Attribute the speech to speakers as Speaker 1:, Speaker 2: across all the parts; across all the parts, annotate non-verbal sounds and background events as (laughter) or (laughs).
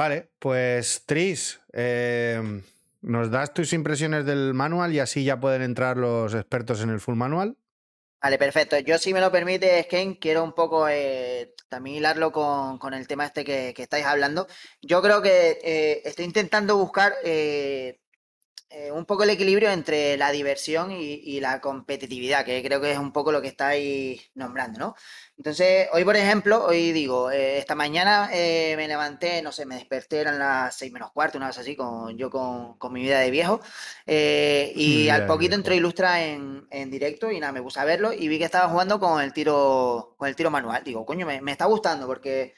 Speaker 1: Vale, pues Tris, eh, nos das tus impresiones del manual y así ya pueden entrar los expertos en el full manual.
Speaker 2: Vale, perfecto. Yo, si me lo permite, Ken, quiero un poco eh, también hilarlo con, con, el tema este que, que, estáis hablando. Yo creo que eh, estoy intentando buscar eh, eh, un poco el equilibrio entre la diversión y, y, la competitividad, que creo que es un poco lo que estáis nombrando, ¿no? Entonces, hoy, por ejemplo, hoy digo, eh, esta mañana eh, me levanté, no sé, me desperté, eran las seis menos cuarto, una vez así, con, yo con, con mi vida de viejo, y al poquito entró Ilustra en, en, directo y nada, me puse a verlo y vi que estaba jugando con el tiro, con el tiro manual. Digo, coño, me, me está gustando porque,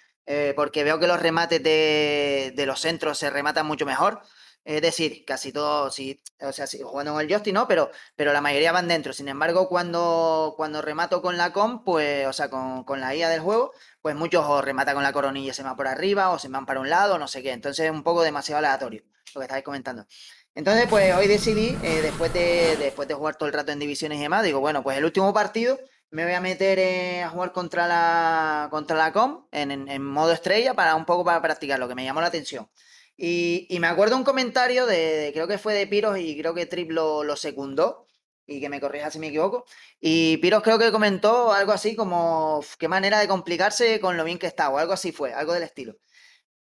Speaker 2: porque veo que los remates de, de los centros se rematan mucho mejor. Es decir, casi todo, sí, o sea, sí, jugando con el joystick, ¿no? Pero, pero la mayoría van dentro. Sin embargo, cuando, cuando remato con la com, pues, o sea, con, con la IA del juego, pues muchos o rematan con la coronilla y se van por arriba, o se van para un lado, no sé qué. Entonces es un poco demasiado aleatorio lo que estáis comentando. Entonces, pues hoy decidí, eh, después, de, después de jugar todo el rato en divisiones y demás, digo, bueno, pues el último partido me voy a meter eh, a jugar contra la, contra la com en, en, en modo estrella para un poco para practicar, lo que me llamó la atención. Y, me acuerdo un comentario de, creo que fue de Piros y creo que Trip lo, secundó, y que me corrija si me equivoco. Y Piros creo que comentó algo así como, qué manera de complicarse con lo bien que está, o algo así fue, algo del estilo.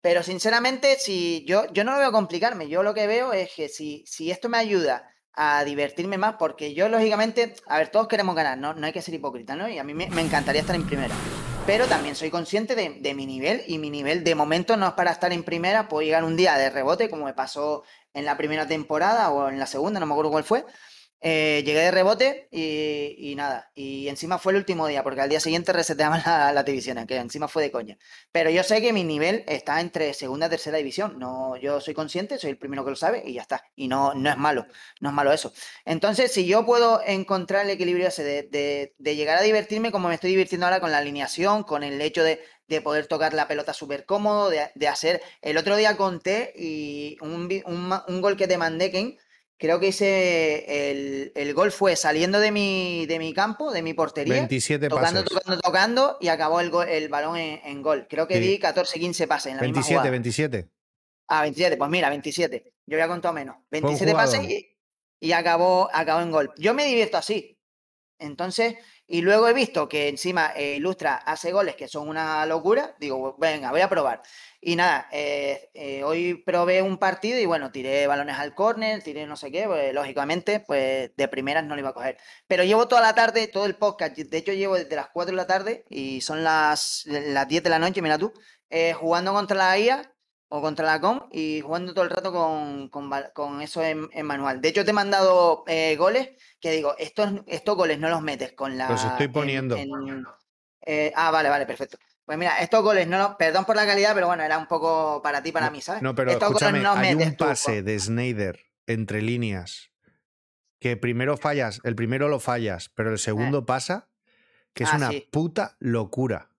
Speaker 2: Pero sinceramente, si yo, yo no lo veo complicarme, yo lo que veo es que si, si esto me ayuda a divertirme más, porque yo lógicamente, a ver, todos queremos ganar, no, no hay que ser hipócrita, ¿no? Y a mí me encantaría estar en primera pero también soy consciente de, de, mi nivel y mi nivel de momento no es para estar en primera, puedo llegar un día de rebote como me pasó en la primera temporada o en la segunda, no me acuerdo cuál fue. Eh, llegué de rebote y, nada, y encima fue el último día, porque al día siguiente reseteaban la, la división, que encima fue de coña. Pero yo sé que mi nivel está entre segunda y tercera división, no, yo soy consciente, soy el primero que lo sabe y ya está, y no, no es malo, no es malo eso. Entonces, si yo puedo encontrar el equilibrio ese de, de, llegar a divertirme como me estoy divirtiendo ahora con la alineación, con el hecho de, de poder tocar la pelota súper cómodo, de, de, hacer. El otro día conté y un, un, un gol que te mandé, Ken, creo que hice el, el, gol fue saliendo de mi, de mi campo, de mi portería.
Speaker 1: 27
Speaker 2: tocando,
Speaker 1: pases.
Speaker 2: tocando, tocando y acabó el, gol, el balón en, en, gol. Creo que sí. di 14, 15 pases en la
Speaker 1: 27,
Speaker 2: misma jugada.
Speaker 1: 27.
Speaker 2: Ah, 27, pues mira, 27. Yo había contado menos. 27 pases y, y, acabó, acabó en gol. Yo me divierto así. Entonces, y luego he visto que encima eh, Ilustra hace goles que son una locura. Digo, venga, voy a probar. Y nada, eh, eh, hoy probé un partido y bueno, tiré balones al córner, tiré no sé qué, pues, lógicamente, pues de primeras no lo iba a coger. Pero llevo toda la tarde, todo el podcast, de hecho llevo desde las 4 de la tarde y son las, las 10 de la noche, mira tú, eh, jugando contra la IA o contra la COM y jugando todo el rato con, con, con eso en, en, manual. De hecho, te he mandado eh, goles que digo, estos, estos goles no los metes con la...
Speaker 1: Los estoy poniendo.
Speaker 2: En, en, eh, ah, vale, vale, perfecto. Pues mira, estos goles, no lo, perdón por la calidad, pero bueno, era un poco para ti, para
Speaker 1: no,
Speaker 2: mí, ¿sabes?
Speaker 1: No, pero
Speaker 2: estos
Speaker 1: escúchame,
Speaker 2: no
Speaker 1: hay un pase de Snyder entre líneas que primero fallas, el primero lo fallas, pero el segundo eh. pasa, que es
Speaker 2: ah,
Speaker 1: una
Speaker 2: sí.
Speaker 1: puta locura.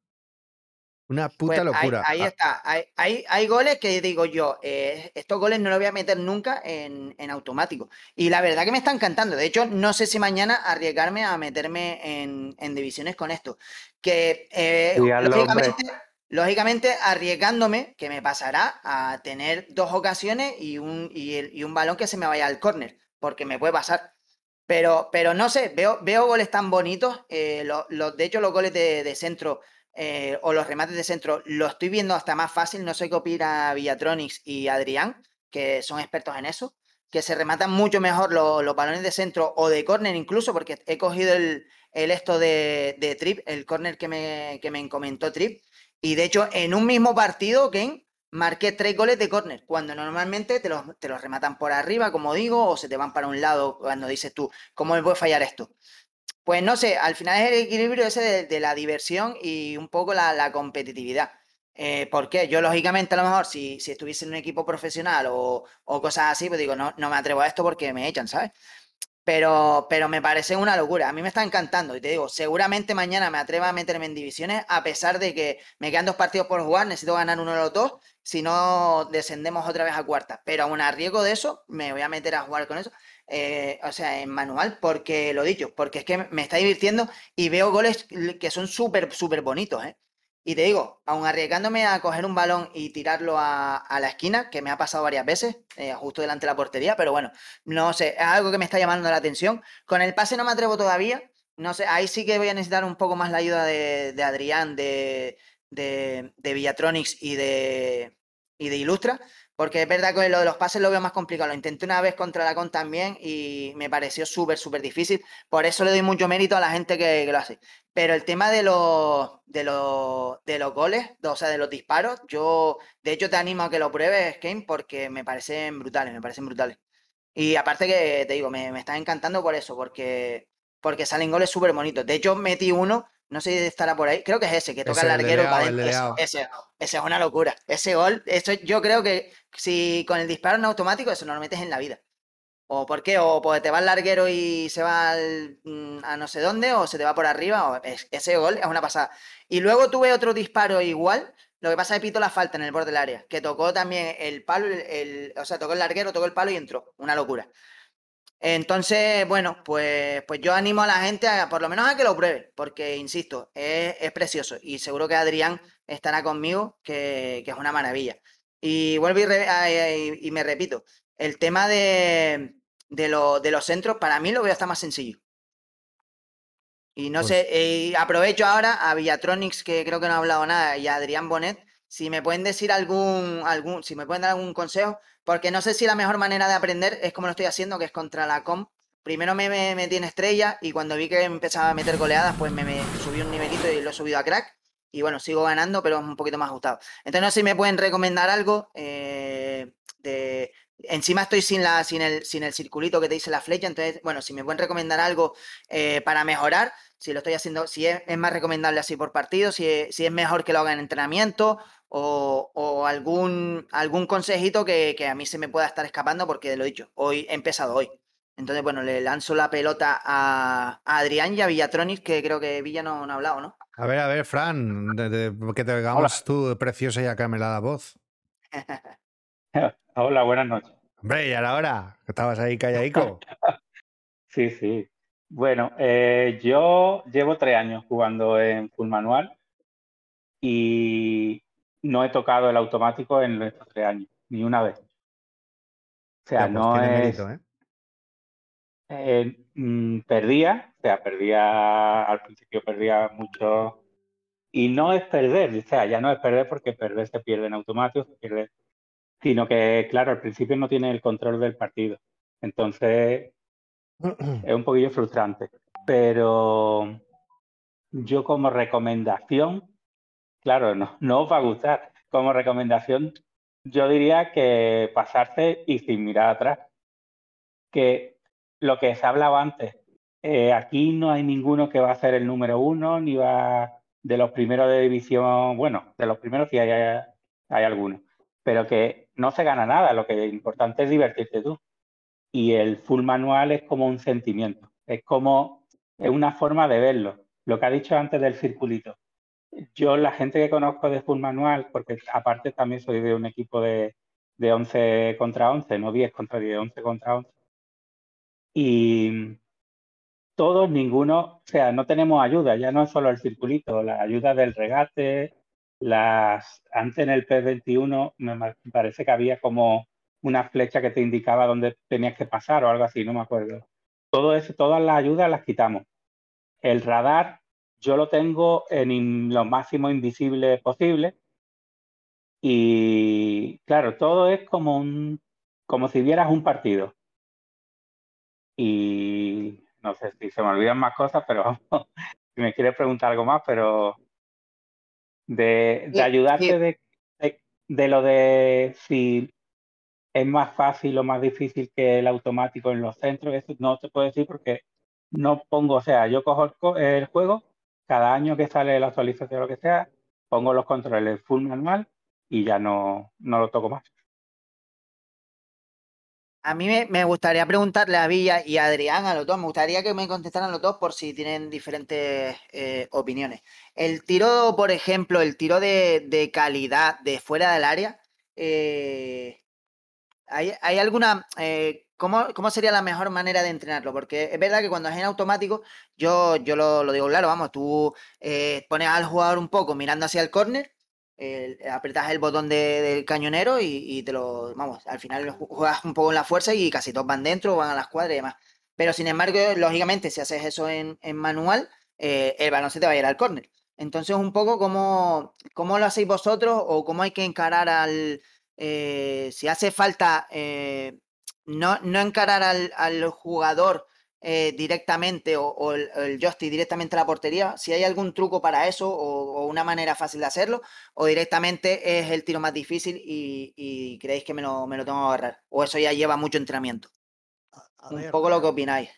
Speaker 1: Una puta
Speaker 2: pues
Speaker 1: locura.
Speaker 2: Ahí, ahí está. Hay, hay, hay, goles que digo yo, eh, estos goles no los voy a meter nunca en, en, automático. Y la verdad que me está encantando. De hecho, no sé si mañana arriesgarme a meterme en, en divisiones con esto. Que eh, lógicamente, lógicamente, arriesgándome, que me pasará a tener dos ocasiones y un, y, el, y un balón que se me vaya al córner, porque me puede pasar. Pero, pero no sé, veo, veo goles tan bonitos. Eh, lo, lo, de hecho, los goles de, de centro eh, o los remates de centro, lo estoy viendo hasta más fácil. No sé qué opina Villatronics y Adrián, que son expertos en eso, que se rematan mucho mejor los, los balones de centro o de córner incluso, porque he cogido el, el esto de, de, Trip, el córner que me, que me comentó Trip, y de hecho en un mismo partido, Ken, marqué tres goles de córner, cuando normalmente te los, te los rematan por arriba, como digo, o se te van para un lado cuando dices tú, ¿cómo me puede fallar esto? Pues no sé, al final es el equilibrio ese de, la diversión y un poco la, competitividad. Eh, ¿Por qué? Yo, lógicamente, a lo mejor, si, si estuviese en un equipo profesional o, cosas así, pues digo, no, no me atrevo a esto porque me echan, ¿sabes? Pero, pero me parece una locura. A mí me está encantando. Y te digo, seguramente mañana me atreva a meterme en divisiones, a pesar de que me quedan dos partidos por jugar, necesito ganar uno de los dos, si no descendemos otra vez a cuarta. Pero aún a de eso, me voy a meter a jugar con eso eh, o sea, en manual, porque lo dicho, porque es que me está divirtiendo y veo goles que son súper, súper bonitos, ¿eh? Y te digo, aun arriesgándome a coger un balón y tirarlo a, la esquina, que me ha pasado varias veces, eh, justo delante de la portería, pero bueno, no sé, es algo que me está llamando la atención. Con el pase no me atrevo todavía. No sé, ahí sí que voy a necesitar un poco más la ayuda de, Adrián, de, de, de Villatronics y de, y de Ilustra, porque es verdad que lo de los pases lo veo más complicado. Lo intenté una vez contra la con también y me pareció súper, súper difícil. Por eso le doy mucho mérito a la gente que, lo hace. Pero el tema de los, de los, de los goles, o sea, de los disparos, yo de hecho te animo a que lo pruebes, Kane, porque me parecen brutales, me parecen brutales. Y aparte que te digo, me, me están encantando por eso, porque, porque salen goles súper bonitos. De hecho, metí uno no sé si estará por ahí. Creo que es ese, que toca el larguero. ese, ese, es una locura. Ese gol, eso yo creo que si con el disparo en automático, eso no lo metes en la vida. ¿O por qué? O porque te va el larguero y se va mm, a no sé dónde, o se te va por arriba. O ese gol es una pasada. Y luego tuve otro disparo igual. Lo que pasa es que pito la falta en el borde del área. Que tocó también el palo, el, o sea, tocó el larguero, tocó el palo y entró. Una locura. Entonces, bueno, pues, pues yo animo a la gente a por lo menos a que lo pruebe, porque, insisto, es, precioso y seguro que Adrián estará conmigo, que, es una maravilla. Y vuelvo y, me repito, el tema de, de, los centros, para mí lo veo hasta más sencillo. Y no pues sé, aprovecho ahora a Villatronics, que creo que no ha hablado nada, y a Adrián Bonet, si me pueden decir algún, algún, si me pueden dar algún consejo, porque no sé si la mejor manera de aprender es como lo estoy haciendo, que es contra la com. Primero me, metí en estrella y cuando vi que empezaba a meter goleadas, pues me, subí un nivelito y lo he subido a crack. Y bueno, sigo ganando, pero es un poquito más ajustado. Entonces no sé si me pueden recomendar algo. Eh, de... Encima estoy sin, la, sin, el, sin el circulito que te dice la flecha. Entonces, bueno, si me pueden recomendar algo eh, para mejorar, si lo estoy haciendo, si es, más recomendable así por partido, si si es mejor que lo haga en entrenamiento o, algún, algún consejito que, a mí se me pueda estar escapando porque lo he dicho, hoy he empezado hoy. Entonces, bueno, le lanzo la pelota a, Adrián y a Villatronis, que creo que Villa no, ha hablado, ¿no?
Speaker 1: A ver, a ver, Fran, que te hagamos tú preciosa y acamelada voz. (laughs) (laughs)
Speaker 3: Hola, buenas noches.
Speaker 1: Hombre, y a la hora, que estabas ahí calladico. (laughs)
Speaker 3: sí, sí. Bueno, eh, yo llevo tres años jugando en full manual y no he tocado el automático en estos tres años, ni una vez. O sea, pues no es. ¿eh? Eh, mm, perdía, o sea, perdía, al principio perdía mucho. Y no es perder, o sea, ya no es perder porque perder se pierde en automático, se pierde. Sino que, claro, al principio no tiene el control del partido. Entonces, (clears throat) es un poquillo frustrante. Pero yo como recomendación, Claro, no, no os va a gustar. Como recomendación, yo diría que pasarse y sin mirar atrás. Que lo que se hablaba antes, eh, aquí no hay ninguno que va a ser el número uno, ni va de los primeros de división, bueno, de los primeros sí hay, hay algunos, pero que no se gana nada, lo que es importante es divertirte tú. Y el full manual es como un sentimiento, es como, es una forma de verlo. Lo que ha dicho antes del circulito, yo, la gente que conozco de Full Manual, porque aparte también soy de un equipo de, de 11 contra 11, no 10 contra 10, 11 contra 11. Y todos, ninguno, o sea, no tenemos ayuda, ya no es solo el circulito, la ayuda del regate, las, antes en el P21 me parece que había como una flecha que te indicaba dónde tenías que pasar o algo así, no me acuerdo. Todo eso, todas las ayudas las quitamos. El radar yo lo tengo en lo máximo invisible posible. Y claro, todo es como un como si vieras un partido. Y no sé si se me olvidan más cosas, pero (laughs) si me quieres preguntar algo más, pero de, ayudarte De, de, lo de si es más fácil o más difícil que el automático en los centros, eso no te puedo decir porque no pongo, o sea, yo cojo el juego cada año que sale la actualización o lo que sea, pongo los controles full manual y ya no, no lo toco más.
Speaker 2: A mí me, gustaría preguntarle a Villa y a Adrián, a los dos, me gustaría que me contestaran los dos por si tienen diferentes eh, opiniones. El tiro, por ejemplo, el tiro de, calidad de fuera del área, eh, ¿hay, alguna, eh, ¿cómo, ¿cómo, sería la mejor manera de entrenarlo? Porque es verdad que cuando es en automático, yo, yo lo, digo claro, vamos, tú eh, pones al jugador un poco mirando hacia el córner, eh, apretas el botón de, del cañonero y, te lo, vamos, al final juegas un poco en la fuerza y casi todos van dentro, van a las cuadras y demás. Pero sin embargo, lógicamente, si haces eso en, manual, eh, el balón se te va a ir al córner. Entonces, un poco cómo, cómo lo hacéis vosotros o cómo hay que encarar al, eh, si hace falta no, no, encarar al, al jugador eh, directamente o, o, el, el joystick directamente a la portería, si hay algún truco para eso o, o, una manera fácil de hacerlo, o directamente es el tiro más difícil y, y creéis que me lo, me lo, tengo que agarrar, o eso ya lleva mucho entrenamiento. A, a un ver, poco lo que opináis.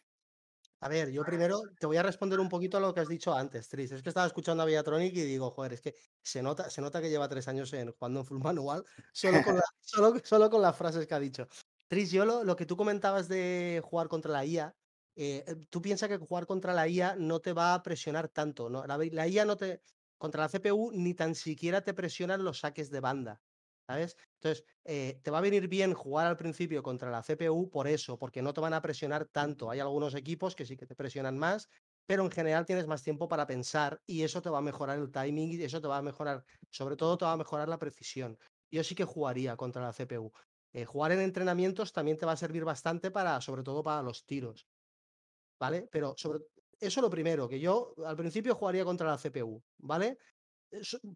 Speaker 4: A ver, yo primero te voy a responder un poquito a lo que has dicho antes, Tris. Es que estaba escuchando a Villatronic y digo, joder, es que se nota, se nota que lleva tres años en, jugando en full manual solo con, la, (laughs) solo, solo con las frases que ha dicho. Tris, yo lo, que tú comentabas de jugar contra la IA, eh, tú piensas que jugar contra la IA no te va a presionar tanto. ¿no? La, la IA no te. Contra la CPU ni tan siquiera te presionan los saques de banda. ¿Sabes? Entonces, eh, te va a venir bien jugar al principio contra la CPU por eso, porque no te van a presionar tanto. Hay algunos equipos que sí que te presionan más, pero en general tienes más tiempo para pensar y eso te va a mejorar el timing y eso te va a mejorar, sobre todo te va a mejorar la precisión. Yo sí que jugaría contra la CPU. Eh, jugar en entrenamientos también te va a servir bastante para, sobre todo para los tiros. ¿Vale? Pero sobre eso lo primero, que yo al principio jugaría contra la CPU, ¿vale?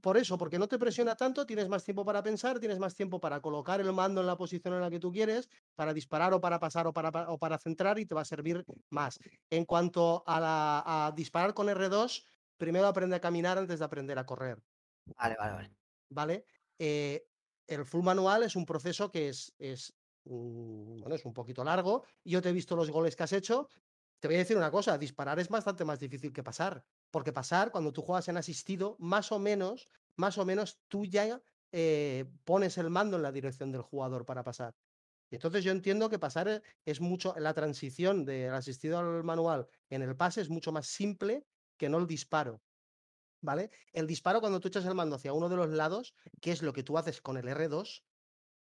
Speaker 4: por eso, porque no te presiona tanto, tienes más tiempo para pensar, tienes más tiempo para colocar el mando en la posición en la que tú quieres, para disparar o para pasar o para, o para centrar y te va a servir más. En cuanto a, la, a disparar con R2, primero aprende a caminar antes de aprender a correr.
Speaker 2: Vale, vale, vale.
Speaker 4: Vale. Eh, el full manual es un proceso que es, es, mm, bueno, es un poquito largo. Yo te he visto los goles que has hecho. Te voy a decir una cosa, disparar es bastante más difícil que pasar. Porque pasar, cuando tú juegas en asistido, más o menos, más o menos tú ya eh, pones el mando en la dirección del jugador para pasar. Y entonces yo entiendo que pasar es mucho, la transición del asistido al manual en el pase es mucho más simple que no el disparo. ¿Vale? El disparo cuando tú echas el mando hacia uno de los lados, que es lo que tú haces con el R2,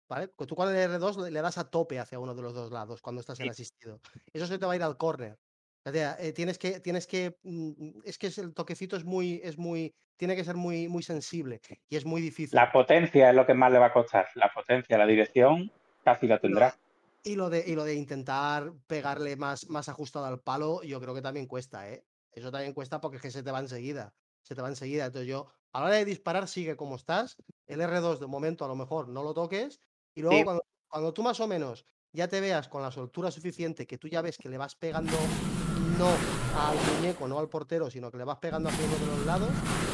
Speaker 4: ¿vale? Tú con el R2 le das a tope hacia uno de los dos lados cuando estás en asistido. Eso se te va a ir al córner. O sea, eh, tienes que, tienes que, mm, es que el toquecito es muy, es muy, tiene que ser muy, muy sensible y es muy difícil.
Speaker 3: La potencia es lo que más le va a costar. La potencia, la dirección, casi la tendrá.
Speaker 4: Y lo de, y lo de intentar pegarle más, más ajustado al palo, yo creo que también cuesta, ¿eh? Eso también cuesta porque es que se te va enseguida. Se te va enseguida. Entonces yo, a la hora de disparar, sigue como estás. El R2 de momento a lo mejor no lo toques. Y luego sí. cuando, cuando tú más o menos ya te veas con la soltura suficiente que tú ya ves que le vas pegando no al muñeco, no al portero, sino que le vas pegando hacia uno de los lados,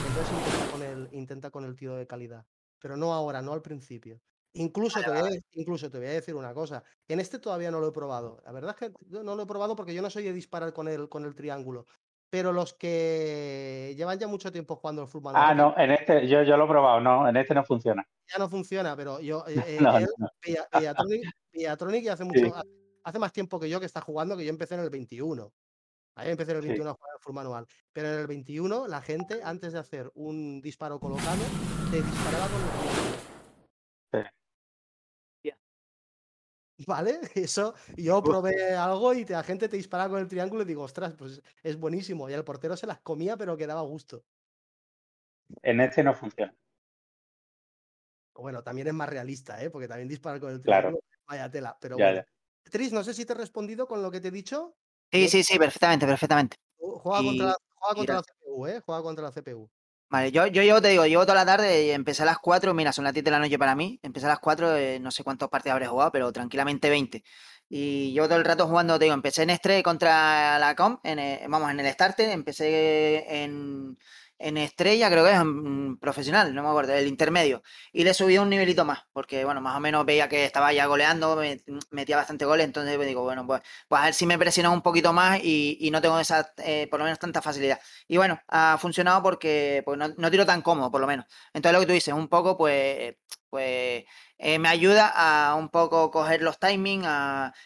Speaker 4: entonces intenta con el, intenta con el tiro de calidad. Pero no ahora, no al principio. Incluso, te voy a, incluso te voy a decir una cosa. En este todavía no lo he probado. La verdad es que no lo he probado porque yo no soy de disparar con el, con el triángulo. Pero los que llevan ya mucho tiempo jugando el fútbol.
Speaker 3: Ah, no, en este, yo, yo lo he probado, no, en este no funciona.
Speaker 4: Ya no funciona, pero yo, (laughs) eh, no, él, no. Villatronic, hace mucho, sí. hace más tiempo que yo que está jugando, que yo empecé en el 21. Ahí empecé en el 21 sí. a jugar al full manual. Pero en el 21, la gente, antes de hacer un disparo colocado, te disparaba con los sí. ¿Vale? (laughs) Eso, yo probé algo y la gente te disparaba con el triángulo y digo, ostras, pues es buenísimo. Y el portero se las comía, pero que daba gusto.
Speaker 3: En este no funciona.
Speaker 4: Bueno, también es más realista, ¿eh? Porque también disparar con el triángulo,
Speaker 3: claro.
Speaker 4: vaya tela. Pero
Speaker 3: ya,
Speaker 4: bueno.
Speaker 3: ya.
Speaker 4: Tris, no sé si te he respondido con lo que te he dicho.
Speaker 2: Sí, sí, sí, perfectamente, perfectamente.
Speaker 4: Juega y, contra, la, juega contra la CPU, ¿eh? Juega contra la CPU.
Speaker 2: Vale, yo, yo llevo, te digo, llevo toda la tarde y empecé a las 4, mira, son las 10 de la noche para mí, empecé a las 4, eh, no sé cuántos partidos habré jugado, pero tranquilamente 20. Y llevo todo el rato jugando, te digo, empecé en Estrella contra la Com, en, eh, vamos, en el Starter, empecé en, en Estrella, creo que es en profesional, no me acuerdo, el intermedio. Y le subí un nivelito más, porque bueno, más o menos veía que estaba ya goleando, me, metía bastante goles, entonces digo, bueno, pues, pues a ver si me presionó un poquito más y, no tengo esa, eh, por lo menos tanta facilidad. Y bueno, ha funcionado porque pues no, no, tiro tan cómodo, por lo menos. Entonces lo que tú dices, un poco, pues, pues eh, me ayuda a un poco coger los timings,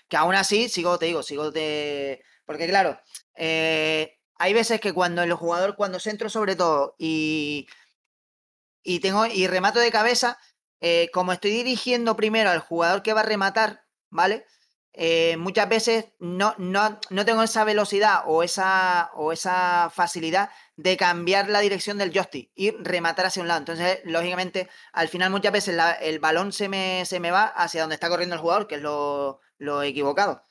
Speaker 2: que aún así sigo, te digo, sigo de... Porque claro, eh, hay veces que cuando el jugador, cuando centro sobre todo y, y tengo y remato de cabeza, eh, como estoy dirigiendo primero al jugador que va a rematar, ¿vale? eh, muchas veces no, no, no, tengo esa velocidad o esa, o esa facilidad de cambiar la dirección del joystick y rematar hacia un lado. Entonces, lógicamente, al final muchas veces el balón se me, se me va hacia donde está corriendo el jugador, que es lo, lo equivocado.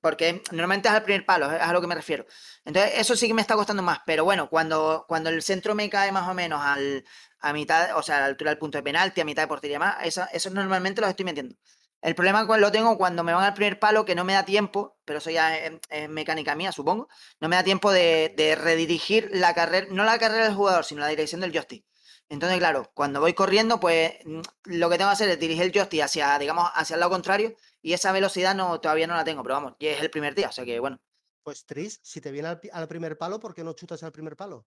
Speaker 2: Porque normalmente es al primer palo, es a lo que me refiero. Entonces, eso sí que me está costando más. Pero bueno, cuando, cuando el centro me cae más o menos al, a mitad, o sea, a la altura del punto de penalti, a mitad de portería más, eso, eso normalmente lo estoy metiendo. El problema lo tengo cuando me van al primer palo, que no me da tiempo, pero eso ya es, mecánica mía, supongo. No me da tiempo de, redirigir la carrera, no la carrera del jugador, sino la dirección del joystick. Entonces, claro, cuando voy corriendo, pues lo que tengo que hacer es dirigir el joystick hacia, digamos, hacia el lado contrario, y esa velocidad no, todavía no la tengo, pero vamos, es el primer día, o sea que bueno.
Speaker 4: Pues Tris, si te viene al, al primer palo, ¿por qué no chutas al primer palo?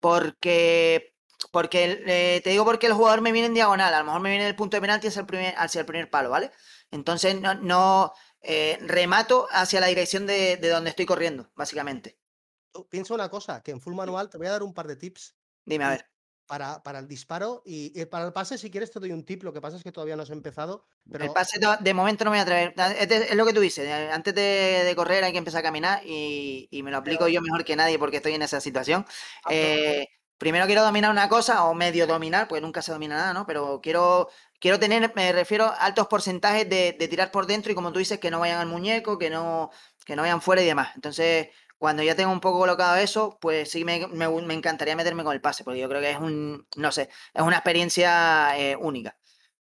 Speaker 2: Porque porque eh, te digo porque el jugador me viene en diagonal, a lo mejor me viene el punto de penalti hacia el primer, hacia el primer palo, ¿vale? Entonces no, no eh, remato hacia la dirección de, donde estoy corriendo, básicamente.
Speaker 4: Piensa una cosa, que en full manual te voy a dar un par de tips.
Speaker 2: Dime, a ver.
Speaker 4: Para, para el disparo y, para el pase, si quieres, te doy un tip. Lo que pasa es que todavía no has empezado. Pero...
Speaker 2: El pase de momento no me voy a atrever. Es, lo que tú dices. Eh, antes de, correr hay que empezar a caminar y, me lo aplico yo mejor que nadie porque estoy en esa situación. Ah, eh, primero quiero dominar una cosa o medio dominar, pues nunca se domina nada, ¿no? Pero quiero, quiero tener, me refiero, altos porcentajes de, tirar por dentro y como tú dices, que no vayan al muñeco, que no, que no vayan fuera y demás. Entonces, cuando ya tengo un poco colocado eso, pues sí me, encantaría meterme con el pase, porque yo creo que es un, no sé, es una experiencia eh, única.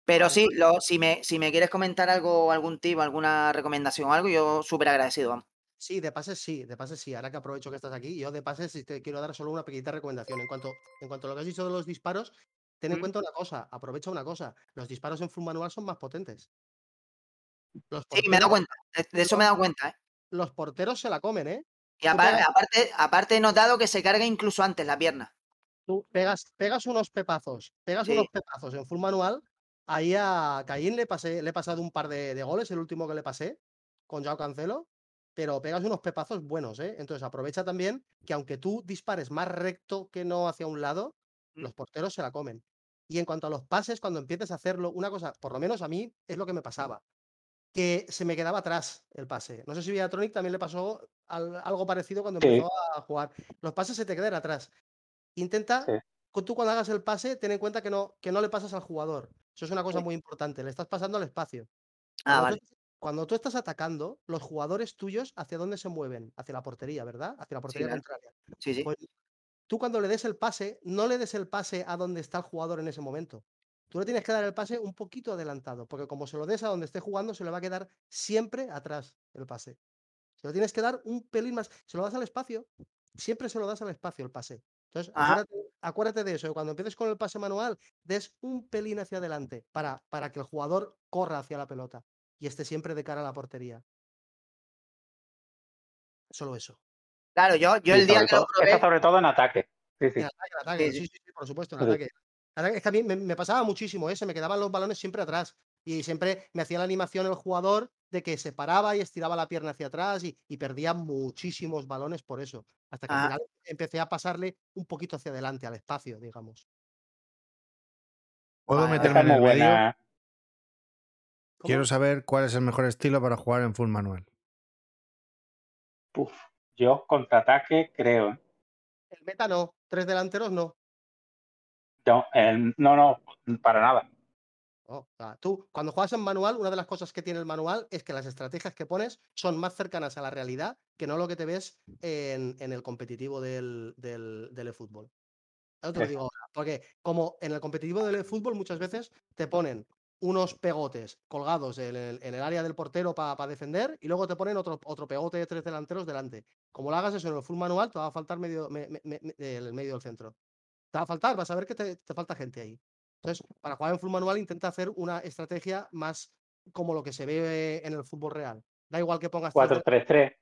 Speaker 2: Pero sí, lo, si, me, si me quieres comentar algo, algún tip, alguna recomendación o algo, yo súper agradecido, vamos.
Speaker 4: Sí, de pases sí, de pases sí. Ahora que aprovecho que estás aquí, yo de pases te quiero dar solo una pequeñita recomendación. En cuanto, en cuanto a lo que has dicho de los disparos, ten en cuenta una cosa, aprovecha una cosa. Los disparos en full manual son más potentes.
Speaker 2: sí, me he dado cuenta. De eso me he dado cuenta, ¿eh?
Speaker 4: Los porteros se la comen, ¿eh?
Speaker 2: Y aparte, aparte, he notado que se carga incluso antes la pierna.
Speaker 4: Tú pegas, pegas unos pepazos, pegas unos pepazos en full manual. Ahí a Caín le pasé, le he pasado un par de, de goles, el último que le pasé, con Jao Cancelo pero pegas unos pepazos buenos, ¿eh? Entonces aprovecha también que aunque tú dispares más recto que no hacia un lado, mm. los porteros se la comen. Y en cuanto a los pases, cuando empieces a hacerlo, una cosa, por lo menos a mí es lo que me pasaba, que se me quedaba atrás el pase. No sé si Viatronic también le pasó algo parecido cuando empezó a jugar. Los pases se te quedan atrás. Intenta, tú cuando hagas el pase, ten en cuenta que no, que no le pasas al jugador. Eso es una cosa muy importante. Le estás pasando al espacio.
Speaker 2: Ah, vale.
Speaker 4: Cuando tú estás atacando, los jugadores tuyos, ¿hacia dónde se mueven? Hacia la portería, ¿verdad? Hacia la portería contraria.
Speaker 2: Sí, sí.
Speaker 4: Pues, tú cuando le des el pase, no le des el pase a donde está el jugador en ese momento. Tú le tienes que dar el pase un poquito adelantado, porque como se lo des a donde esté jugando, se le va a quedar siempre atrás el pase. Se lo tienes que dar un pelín más. Se lo das al espacio, siempre se lo das al espacio el pase. Entonces, acuérdate, de eso. Cuando empieces con el pase manual, des un pelín hacia adelante para, para que el jugador corra hacia la pelota y esté siempre de cara a la portería. Solo eso.
Speaker 2: Claro, yo, yo el día que lo
Speaker 3: probé... sobre todo en ataque.
Speaker 4: Sí, sí. En ataque, Sí, sí, por supuesto, en ataque. Es que a mí me, pasaba muchísimo, ¿eh? se me quedaban los balones siempre atrás. Y siempre me hacía la animación el jugador de que se paraba y estiraba la pierna hacia atrás y, perdía muchísimos balones por eso. Hasta que al final empecé a pasarle un poquito hacia adelante, al espacio, digamos.
Speaker 1: ¿Puedo meterme en el medio? Quiero saber cuál es el mejor estilo para jugar en full manual.
Speaker 3: Uf, yo contraataque creo. ¿eh?
Speaker 4: El meta no, tres delanteros no.
Speaker 3: No, no, no, para nada.
Speaker 4: tú, cuando juegas en manual, una de las cosas que tiene el manual es que las estrategias que pones son más cercanas a la realidad que no lo que te ves en, el competitivo del, del, del eFootball. Eso te lo digo ahora, porque como en el competitivo del eFootball muchas veces te ponen unos pegotes colgados en el, área del portero para defender y luego te ponen otro, otro pegote de tres delanteros delante. Como lo hagas eso en el full manual, te va a faltar medio, el medio del centro. Te va a faltar, vas a ver que te, falta gente ahí. Entonces, para jugar en full manual, intenta hacer una estrategia más como lo que se ve en el fútbol real. Da igual que pongas.
Speaker 3: 4-3-3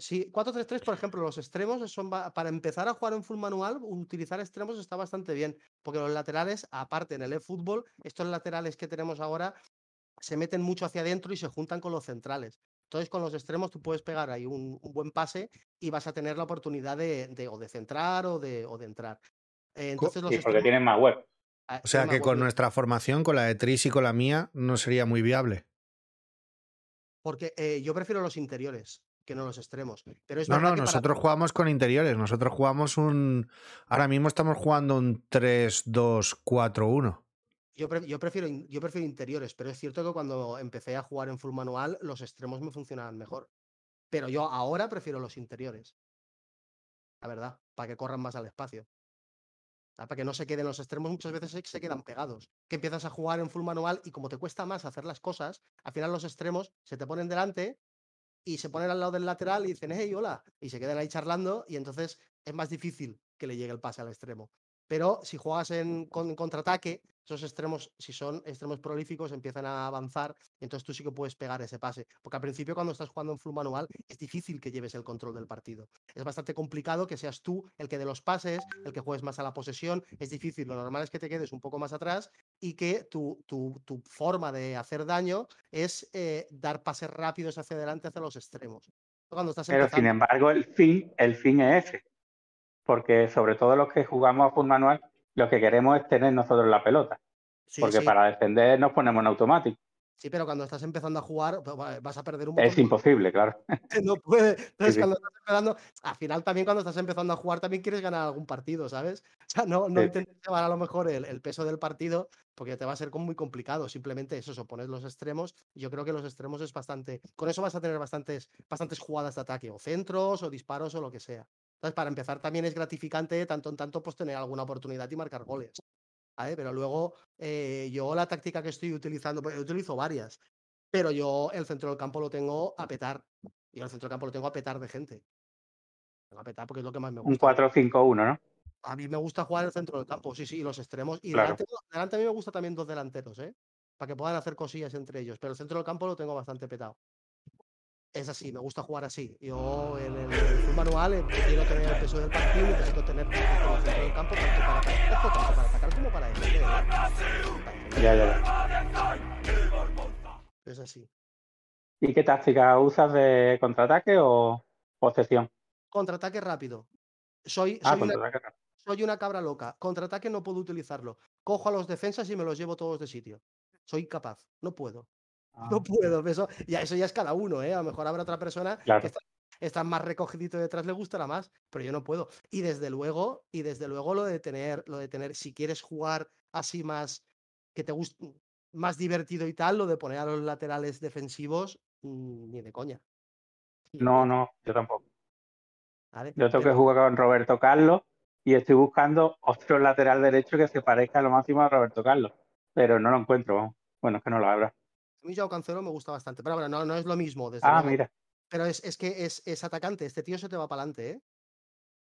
Speaker 4: sí, 4-3-3, por ejemplo, los extremos son para empezar a jugar en full manual, utilizar extremos está bastante bien, porque los laterales, aparte en el eFootball, estos laterales que tenemos ahora se meten mucho hacia adentro y se juntan con los centrales. Entonces, con los extremos tú puedes pegar ahí un, buen pase y vas a tener la oportunidad de, o de centrar o de, o de entrar.
Speaker 3: Entonces, los porque tienen más web.
Speaker 1: Ah, o sea que con nuestra formación, con la de Tris y con la mía, no sería muy viable.
Speaker 4: Porque eh, yo prefiero los interiores que no los extremos. Pero es
Speaker 1: No, no,
Speaker 4: para-
Speaker 1: nosotros jugamos con interiores. Nosotros jugamos un. Ahora mismo estamos jugando un 3-2-4-1.
Speaker 4: Yo, pre- yo prefiero, in- yo prefiero interiores, pero es cierto que cuando empecé a jugar en full manual, los extremos me funcionaban mejor. Pero yo ahora prefiero los interiores. La verdad, para que corran más al espacio. Para que no se queden los extremos, muchas veces se, quedan pegados. Que empiezas a jugar en full manual y como te cuesta más hacer las cosas, al final los extremos se te ponen delante y se ponen al lado del lateral y dicen, hey, hola, y se quedan ahí charlando y entonces es más difícil que le llegue el pase al extremo. Pero si juegas en, con contraataque, esos extremos, si son extremos prolíficos, empiezan a avanzar y entonces tú sí que puedes pegar ese pase. Porque al principio cuando estás jugando en full manual es difícil que lleves el control del partido. Es bastante complicado que seas tú el que dé los pases, el que juegues más a la posesión. Es difícil, lo normal es que te quedes un poco más atrás y que tu, tu- tu forma de hacer daño es eh, dar pases rápidos hacia adelante, hacia los extremos. Cuando estás
Speaker 3: Pero sin embargo, el fin, el fin es ese. Porque sobre todo los que jugamos a full manual, lo que queremos es tener nosotros la pelota.
Speaker 4: Sí,
Speaker 3: porque
Speaker 4: sí,
Speaker 3: para defender nos ponemos en automático.
Speaker 4: sí, pero cuando estás empezando a jugar pues, va- vas a perder un montón
Speaker 3: Es imposible, claro. (laughs)
Speaker 4: no puede. Entonces,
Speaker 3: sí.
Speaker 4: cuando estás empezando, al final también cuando estás empezando a jugar también quieres ganar algún partido, ¿sabes? (laughs) O sea, no, intentes llevar a lo mejor el, el peso del partido porque te va a ser muy complicado. Simplemente eso, eso, pones los extremos. Yo creo que los extremos es bastante. Con eso vas a tener bastantes, bastantes jugadas de ataque, o centros, o disparos, o lo que sea. Entonces, para empezar, también es gratificante, tanto en tanto, pues tener alguna oportunidad y marcar goles. ¿vale? Pero luego, eh, yo la táctica que estoy utilizando, pues, yo utilizo varias, pero yo el centro del campo lo tengo a petar. Y el centro del campo lo tengo a petar de gente. Tengo a petar porque es lo que más me
Speaker 3: Un
Speaker 4: gusta.
Speaker 3: 4-5-1, ¿no?
Speaker 4: A mí me gusta jugar el centro del campo, sí, sí, y los extremos. Y
Speaker 3: Claro.
Speaker 4: delante, delante a mí me gusta también dos delanteros, ¿eh? Para que puedan hacer cosillas entre ellos. Pero el centro del campo lo tengo bastante petado. Es así, me gusta jugar así. Yo en el, manual eh, quiero tener el peso del partido, necesito tener el centro del campo tanto para atacar, tanto para atacar como para defender. ¿eh?
Speaker 3: Ya, ya.
Speaker 4: Es así.
Speaker 3: ¿Y qué táctica usas de contraataque o posesión?
Speaker 4: Contraataque rápido. Soy,
Speaker 3: Ah,
Speaker 4: soy una. Soy una cabra loca. Contraataque no puedo utilizarlo. Cojo a los defensas y me los llevo todos de sitio. Soy capaz. No puedo.
Speaker 3: Ah,
Speaker 4: No puedo. Eso ya, eso ya es cada uno, ¿eh? A lo mejor habrá otra persona
Speaker 3: Claro.
Speaker 4: que está, está más recogidito detrás, le gustará más, pero yo no puedo. Y desde luego, y desde luego lo de tener, lo de tener, si quieres jugar así más, que te guste, más divertido y tal, lo de poner a los laterales defensivos, mm, ni de coña.
Speaker 3: No, no, yo tampoco.
Speaker 4: ¿vale?
Speaker 3: Yo tengo que jugar con Roberto Carlos y estoy buscando otro lateral derecho que se parezca a lo máximo a Roberto Carlos, pero no lo encuentro. vamos. Bueno, es que no lo habrá.
Speaker 4: A mí Joao Cancelo me gusta bastante, pero bueno, no, no es lo mismo, desde
Speaker 3: Ah,
Speaker 4: luego.
Speaker 3: mira.
Speaker 4: Pero es, es que es, es atacante, este tío se te va para adelante, ¿eh?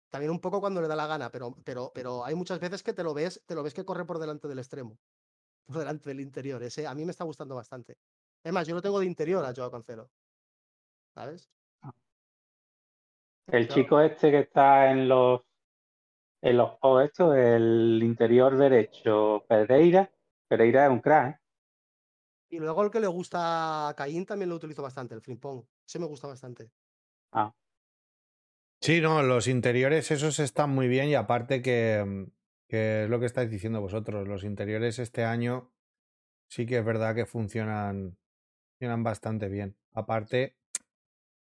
Speaker 4: También un poco cuando le da la gana, pero, pero, pero hay muchas veces que te lo ves, te lo ves que corre por delante del extremo, (laughs) por delante del interior. Ese a mí me está gustando bastante. Es más, yo lo tengo de interior a Joao Cancelo. ¿Sabes?
Speaker 3: El
Speaker 4: Claro.
Speaker 3: chico este que está en los en los juegos estos, el interior derecho, Pereira. Pereira es un crack, ¿eh?
Speaker 4: Y luego el que le gusta a Caín también lo utilizo bastante, el Frimpong. Ese me gusta bastante.
Speaker 3: Ah,
Speaker 1: Sí, no, los interiores esos están muy bien y aparte que, mm, que es lo que estáis diciendo vosotros, los interiores este año sí que es verdad que funcionan, funcionan bastante bien. Aparte,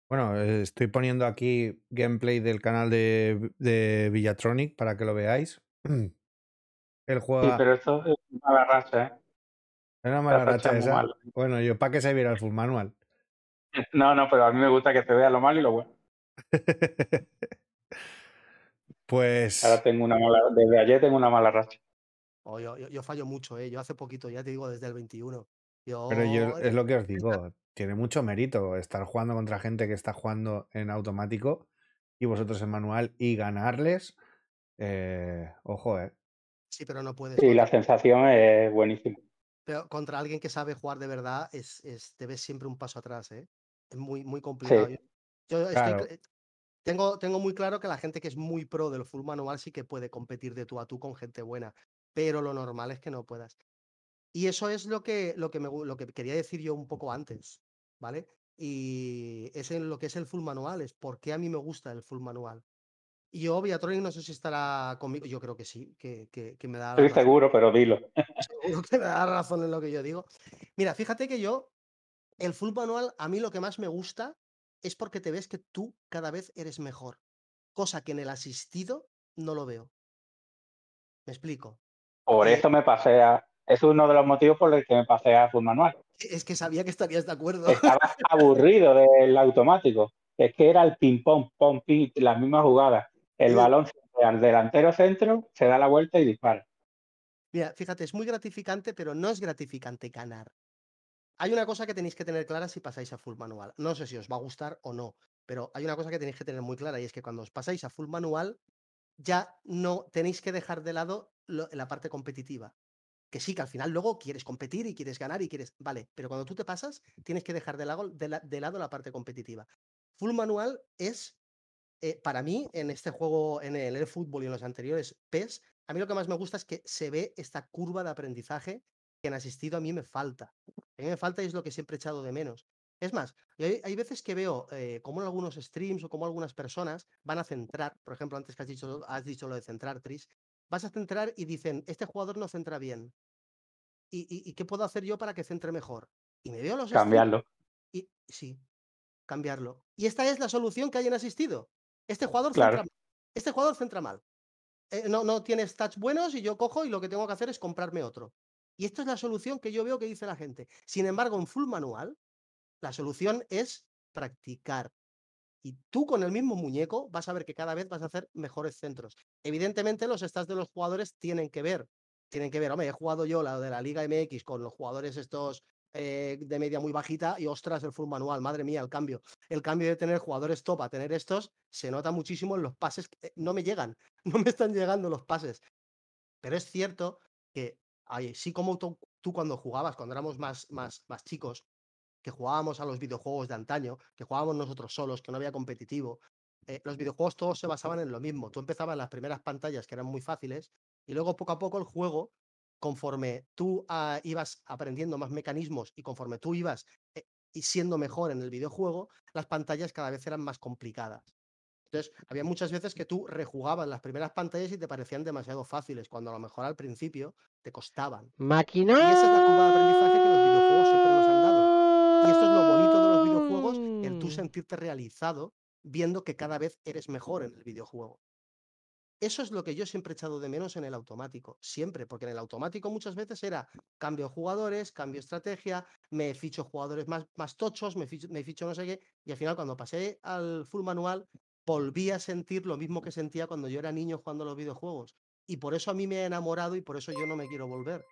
Speaker 1: bueno, eh, estoy poniendo aquí gameplay del canal de, de Villatronic para que lo veáis. (clears throat) Él
Speaker 3: sí,
Speaker 1: juega...
Speaker 3: pero eso es una racha, ¿eh?
Speaker 1: ¿Era mala
Speaker 3: La
Speaker 1: racha esa? Bueno, yo para que se viera el full manual. (laughs)
Speaker 3: No, no, pero a mí me gusta que se vea lo malo y lo bueno. (laughs)
Speaker 1: Pues...
Speaker 3: Ahora tengo una mala, desde ayer tengo una mala racha.
Speaker 4: Oh, yo, yo- yo fallo mucho, ¿eh? Yo hace poquito, ya te digo, desde el 21.
Speaker 1: Pero yo es lo que os (laughs) digo, tiene mucho mérito estar jugando contra gente que está jugando en automático y vosotros en manual y ganarles. eh, ojo, eh.
Speaker 4: sí, pero no puedes.
Speaker 3: Sí, la sensación es buenísima.
Speaker 4: Pero contra alguien que sabe jugar de verdad, es, es, te ves siempre un paso atrás, ¿eh? Es muy, muy complicado.
Speaker 3: Sí.
Speaker 4: Yo, yo
Speaker 1: Claro.
Speaker 4: cl- tengo, tengo muy claro que la gente que es muy pro del full manual sí que puede competir de tú a tú con gente buena, pero lo normal es que no puedas. Y eso es lo que, lo que, me, lo que quería decir yo un poco antes, ¿vale? Y es en lo que es el full manual, es por qué a mí me gusta el full manual. Y yo, Viatronic, no sé si estará conmigo, yo creo que sí, que, que, que me da
Speaker 3: Estoy
Speaker 4: razón
Speaker 3: seguro, pero dilo. (laughs)
Speaker 4: seguro que me da razón en lo que yo digo. Mira, fíjate que yo El full manual, a mí lo que más me gusta es porque te ves que tú cada vez eres mejor. Cosa que en el asistido no lo veo. Me explico.
Speaker 3: Por
Speaker 4: Eh,
Speaker 3: eso me pasé a. Es uno de los motivos por los que me pasé a full manual.
Speaker 4: Es que sabía que estarías de acuerdo.
Speaker 3: Estaba (laughs) aburrido del automático. Es que era el ping-pong, pong, ping, las mismas jugadas. El balón al delantero centro, se da la vuelta y dispara.
Speaker 4: Mira, fíjate, es muy gratificante, pero no es gratificante ganar. Hay una cosa que tenéis que tener clara si pasáis a full manual. No sé si os va a gustar o no, pero hay una cosa que tenéis que tener muy clara y es que cuando os pasáis a full manual, ya no tenéis que dejar de lado lo- la parte competitiva. Que sí, que al final luego quieres competir y quieres ganar y quieres. Vale, pero cuando tú te pasas, tienes que dejar de lado, de la- de lado la parte competitiva. Full manual es, eh, para mí, en este juego, en el fútbol y en los anteriores PES, a mí lo que más me gusta es que se ve esta curva de aprendizaje que en asistido a mí me falta. A mí me falta y es lo que siempre he echado de menos. Es más, hay, hay veces que veo eh, como en algunos streams o como algunas personas van a centrar, por ejemplo, antes que has dicho, has dicho lo de centrar, Tris, vas a centrar y dicen, este jugador no centra bien. ¿Y, y- y qué puedo hacer yo para que centre mejor? Y me veo los streams
Speaker 3: Cambiarlo.
Speaker 4: y sí, cambiarlo. Y esta es la solución que hay en asistido. Este jugador
Speaker 3: Claro.
Speaker 4: centra, este jugador centra mal. Eh, no, no tiene stats buenos y yo cojo y lo que tengo que hacer es comprarme otro. Y esta es la solución que yo veo que dice la gente. Sin embargo, en full manual, la solución es practicar. Y tú con el mismo muñeco vas a ver que cada vez vas a hacer mejores centros. Evidentemente, los stats de los jugadores tienen que ver. Tienen que ver, hombre, he jugado yo la de la Liga MX con los jugadores estos eh, de media muy bajita y ostras, el full manual, madre mía, el cambio. El cambio de tener jugadores top a tener estos se nota muchísimo en los pases. que, eh, no me llegan, (laughs) no me están llegando los pases. Pero es cierto que ay, sí como tú, cuando jugabas, cuando éramos más, más, más chicos, que jugábamos a los videojuegos de antaño, que jugábamos nosotros solos, que no había competitivo, eh, los videojuegos todos se basaban en lo mismo. Tú empezabas en las primeras pantallas que eran muy fáciles y luego poco a poco el juego, conforme tú ah, ibas aprendiendo más mecanismos y conforme tú ibas eh, y siendo mejor en el videojuego, las pantallas cada vez eran más complicadas. Entonces, había muchas veces que tú rejugabas las primeras pantallas y te parecían demasiado fáciles, cuando a lo mejor al principio te costaban.
Speaker 5: ¡Máquina!
Speaker 4: Y esa es la curva de aprendizaje que los videojuegos siempre nos han dado. Y esto es lo bonito de los videojuegos, el tú
Speaker 5: Mm.
Speaker 4: sentirte realizado viendo que cada vez eres mejor en el videojuego. Eso es lo que yo siempre he echado de menos en el automático, siempre, porque en el automático muchas veces era cambio jugadores, cambio estrategia, me ficho jugadores más, más tochos, me ficho, me ficho no sé qué, y al final cuando pasé al full manual volví a sentir lo mismo que sentía cuando yo era niño jugando los videojuegos. Y por eso a mí me he enamorado y por eso yo no me quiero volver.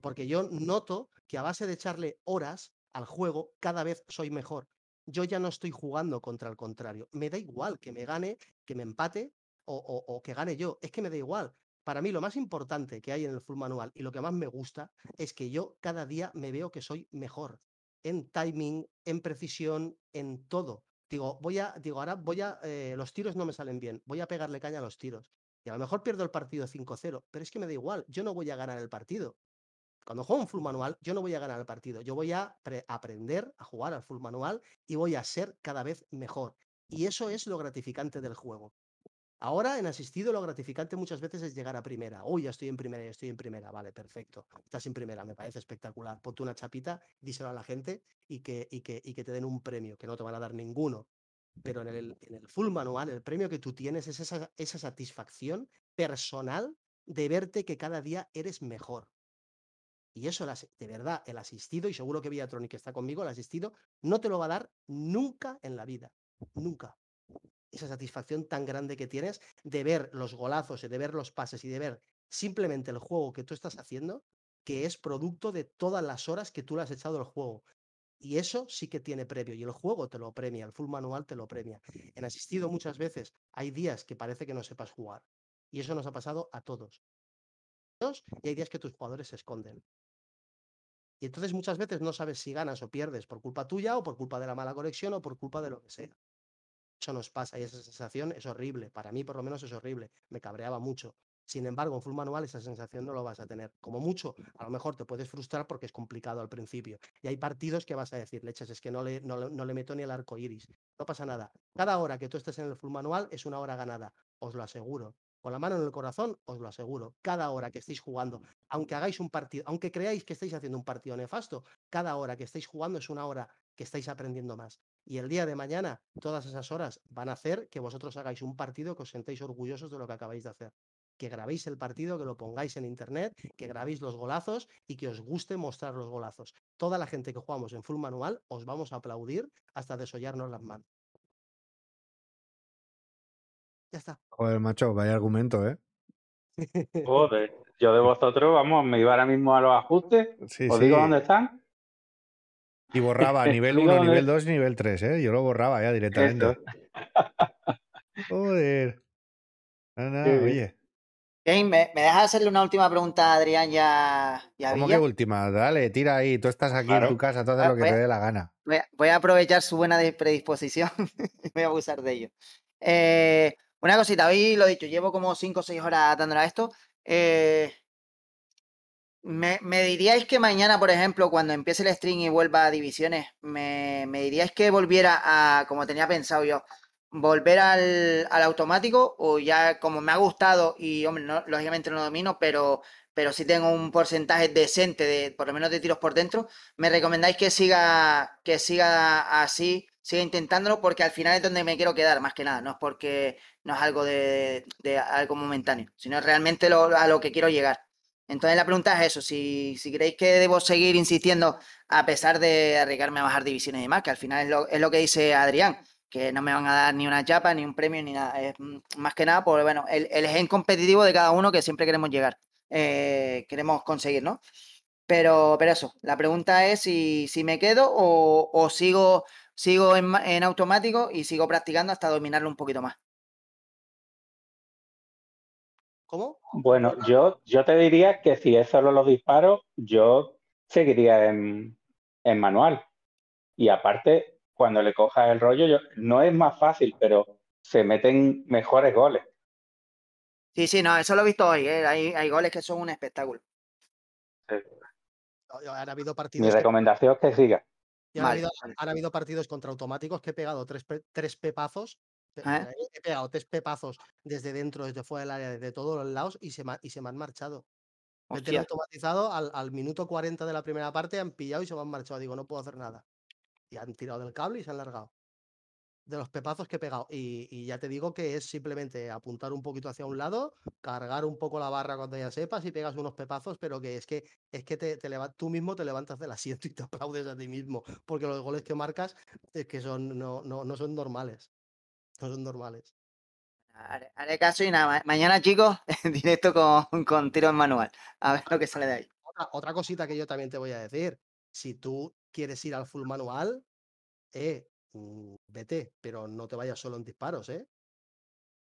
Speaker 4: Porque yo noto que a base de echarle horas al juego, cada vez soy mejor. Yo ya no estoy jugando contra el contrario. Me da igual que me gane, que me empate o, que gane yo. Es que me da igual. Para mí lo más importante que hay en el full manual y lo que más me gusta es que yo cada día me veo que soy mejor en timing, en precisión, en todo. Digo, voy a, digo, ahora voy a, eh, los tiros no me salen bien, voy a pegarle caña a los tiros. Y a lo mejor pierdo el partido 5-0, pero es que me da igual, yo no voy a ganar el partido. Cuando juego un full manual, yo no voy a ganar el partido, yo voy a pre- aprender a jugar al full manual y voy a ser cada vez mejor. Y eso es lo gratificante del juego. Ahora en asistido lo gratificante muchas veces es llegar a primera. Uy, ya estoy en primera, ya estoy en primera. Vale, perfecto. Estás en primera, me parece espectacular. Ponte una chapita, díselo a la gente y que, y que, y que te den un premio, que no te van a dar ninguno. Pero en el, en el full manual, el premio que tú tienes es esa, esa satisfacción personal de verte que cada día eres mejor. Y eso, de verdad, el asistido, y seguro que Viatronic está conmigo, el asistido no te lo va a dar nunca en la vida. Nunca esa satisfacción tan grande que tienes de ver los golazos y de ver los pases y de ver simplemente el juego que tú estás haciendo, que es producto de todas las horas que tú le has echado al juego. Y eso sí que tiene premio. Y el juego te lo premia, el full manual te lo premia. En asistido muchas veces hay días que parece que no sepas jugar. Y eso nos ha pasado a todos. Y hay días que tus jugadores se esconden. Y entonces muchas veces no sabes si ganas o pierdes por culpa tuya o por culpa de la mala conexión o por culpa de lo que sea. Nos pasa y esa sensación es horrible. Para mí, por lo menos, es horrible. Me cabreaba mucho. Sin embargo, en full manual esa sensación no lo vas a tener. Como mucho, a lo mejor te puedes frustrar porque es complicado al principio. Y hay partidos que vas a decir, leches, es que no le, no, no le meto ni el arco iris. No pasa nada. Cada hora que tú estés en el full manual es una hora ganada. Os lo aseguro. Con la mano en el corazón, os lo aseguro. Cada hora que estéis jugando, aunque hagáis un partido, aunque creáis que estáis haciendo un partido nefasto, cada hora que estéis jugando es una hora que estáis aprendiendo más. Y el día de mañana, todas esas horas van a hacer que vosotros hagáis un partido que os sentéis orgullosos de lo que acabáis de hacer. Que grabéis el partido, que lo pongáis en internet, que grabéis los golazos y que os guste mostrar los golazos. Toda la gente que jugamos en full manual os vamos a aplaudir hasta desollarnos las manos. Ya está.
Speaker 1: Joder, macho, vaya argumento, ¿eh? (laughs)
Speaker 3: Joder, yo de vosotros, vamos, me iba ahora mismo a los ajustes.
Speaker 1: Sí,
Speaker 3: Os
Speaker 1: sí.
Speaker 3: digo dónde están.
Speaker 1: Y borraba nivel
Speaker 3: Digo
Speaker 1: 1,
Speaker 3: dónde-
Speaker 1: nivel 2 y nivel 3, ¿eh? Yo lo borraba ya directamente. (laughs) Joder. Nada,
Speaker 3: Qué bien.
Speaker 1: oye.
Speaker 2: ¿me, me dejas hacerle una última pregunta a Adrián y a, y a
Speaker 1: ¿Cómo
Speaker 2: Villa?
Speaker 1: que última? Dale, tira ahí. Tú estás aquí en
Speaker 3: Claro.
Speaker 1: tu casa, tú haces
Speaker 2: Ah,
Speaker 1: lo que
Speaker 2: pues-
Speaker 1: te dé la gana.
Speaker 2: Voy a, voy a aprovechar su buena predisposición (laughs) voy a abusar de ello. Eh, una cosita, hoy lo he dicho, llevo como 5 o 6 horas dándole a esto. Eh, me, me diríais que mañana, por ejemplo, cuando empiece el stream y vuelva a divisiones, me, me diríais que volviera a, como tenía pensado yo, volver al, al automático o ya como me ha gustado y, hombre, no- lógicamente no domino, pero, pero sí tengo un porcentaje decente de, por lo menos de tiros por dentro, me recomendáis que siga, que siga así, siga intentándolo, porque al final es donde me quiero quedar, más que nada, no es porque no es algo de, de algo momentáneo, sino realmente lo- a lo que quiero llegar. Entonces la pregunta es eso, si, si creéis que debo seguir insistiendo a pesar de arriesgarme a bajar divisiones y demás, que al final es lo, es lo que dice Adrián, que no me van a dar ni una chapa, ni un premio, ni nada. Es mm, más que nada por, bueno, el, el gen competitivo de cada uno que siempre queremos llegar, eh, queremos conseguir, ¿no? Pero, pero eso, la pregunta es si, si me quedo o, o sigo, sigo en, en automático y sigo practicando hasta dominarlo un poquito más.
Speaker 4: ¿Cómo?
Speaker 3: Bueno, yo, yo te diría que si es solo los disparos, yo seguiría en, en manual. Y aparte, cuando le cojas el rollo, yo- no es más fácil, pero se meten mejores goles.
Speaker 2: Sí, sí, no, eso lo he visto hoy, ¿eh? Hay, hay goles que son un espectáculo.
Speaker 4: Han habido
Speaker 3: Mi
Speaker 4: partidos que-
Speaker 3: recomendación es que siga.
Speaker 4: y han,
Speaker 2: Vale,
Speaker 4: habido,
Speaker 2: vale.
Speaker 4: han habido partidos contra automáticos que he pegado tres, tres pepazos.
Speaker 2: ¿Eh?
Speaker 4: He pegado tres pepazos desde dentro, desde fuera del área, desde todos los lados y se, y se me han marchado.
Speaker 2: Hostia.
Speaker 4: automatizado al, al minuto 40 de la primera parte, han pillado y se me han marchado. Digo, no puedo hacer nada. Y han tirado del cable y se han largado. De los pepazos que he pegado. Y, y ya te digo que es simplemente apuntar un poquito hacia un lado, cargar un poco la barra cuando ya sepas y pegas unos pepazos, pero que es que es que te, te leva- tú mismo te levantas del asiento y te (laughs) aplaudes a ti mismo. Porque los goles que marcas es que son, no, no, no son normales. No son normales.
Speaker 2: Haré, haré caso y nada, ma- mañana chicos, (laughs) en directo con, con tiro en manual. A ver lo que sale de ahí.
Speaker 4: Otra, otra cosita que yo también te voy a decir. Si tú quieres ir al full manual, eh, mm, vete, pero no te vayas solo en disparos, ¿eh?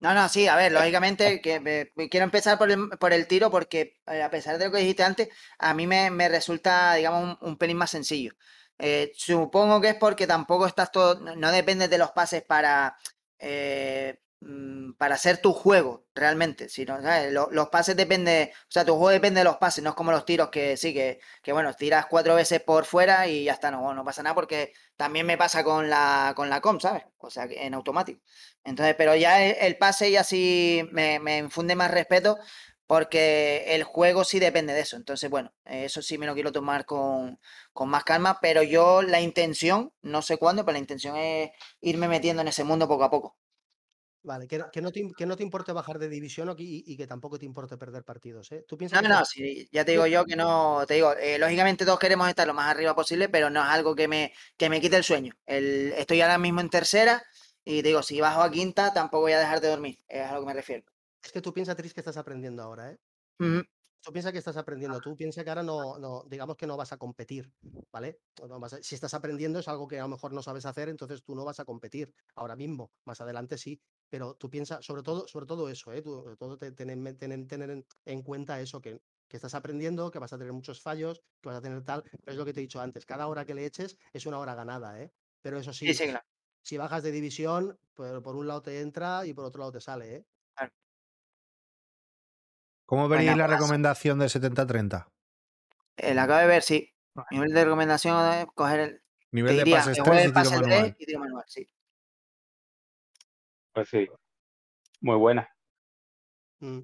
Speaker 2: No, no, sí, a ver, lógicamente que me- quiero empezar por el, por el tiro porque eh, a pesar de lo que dijiste antes, a mí me, me resulta, digamos, un, un pelín más sencillo. Eh, supongo que es porque tampoco estás todo, no, no dependes de los pases para, eh, mm, para hacer tu juego realmente, sino, ¿sabes? Lo- los pases depende, o sea, tu juego depende de los pases, no es como los tiros que sí, que, que bueno, tiras cuatro veces por fuera y ya está, no, no pasa nada porque también me pasa con la, con la com, ¿sabes? O sea, en automático. Entonces, pero ya el, el pase ya sí me infunde más respeto porque el juego sí depende de eso. Entonces, bueno, eso sí me lo quiero tomar con, con más calma, pero yo la intención, no sé cuándo, pero la intención es irme metiendo en ese mundo poco a poco.
Speaker 4: Vale, que no, que no te, que no te importe bajar de división o que- y, y que tampoco te importe perder partidos, ¿eh? Tú piensas
Speaker 2: No, no,
Speaker 4: estás-
Speaker 2: sí, ya te digo yo que no, te digo, eh, lógicamente todos queremos estar lo más arriba posible, pero no es algo que me, que me quite el sueño. El, estoy ahora mismo en tercera y te digo, si bajo a quinta, tampoco voy a dejar de dormir, es a lo que me refiero.
Speaker 4: Es que tú piensas, Tris, que estás aprendiendo ahora, ¿eh?
Speaker 2: Ujú.
Speaker 4: Tú piensas que estás aprendiendo, tú piensas que ahora no, no, digamos que no vas a competir, ¿vale? O no vas a- si estás aprendiendo es algo que a lo mejor no sabes hacer, entonces tú no vas a competir ahora mismo, más adelante sí, pero tú piensas, sobre todo, sobre todo eso, ¿eh? Tú, sobre todo te- tener, tener, tener en, en cuenta eso, que, que estás aprendiendo, que vas a tener muchos fallos, que vas a tener tal, pero es lo que te he dicho antes, cada hora que le eches es una hora ganada, ¿eh? Pero eso sí,
Speaker 2: Sí, sí, claro.
Speaker 4: si bajas de división, pues por un lado te entra y por otro lado te sale, ¿eh?
Speaker 1: ¿Cómo veréis la
Speaker 2: pues-
Speaker 1: recomendación de 70-30?
Speaker 2: Eh, la acabo de ver, sí. Nivel de recomendación es coger el.
Speaker 1: Nivel de
Speaker 2: diría,
Speaker 1: pases
Speaker 2: que
Speaker 1: 3
Speaker 2: juegue
Speaker 1: y
Speaker 2: pase
Speaker 1: manual.
Speaker 2: 3 y tiro manual, sí.
Speaker 3: Pues sí. Muy buena.
Speaker 4: Mm.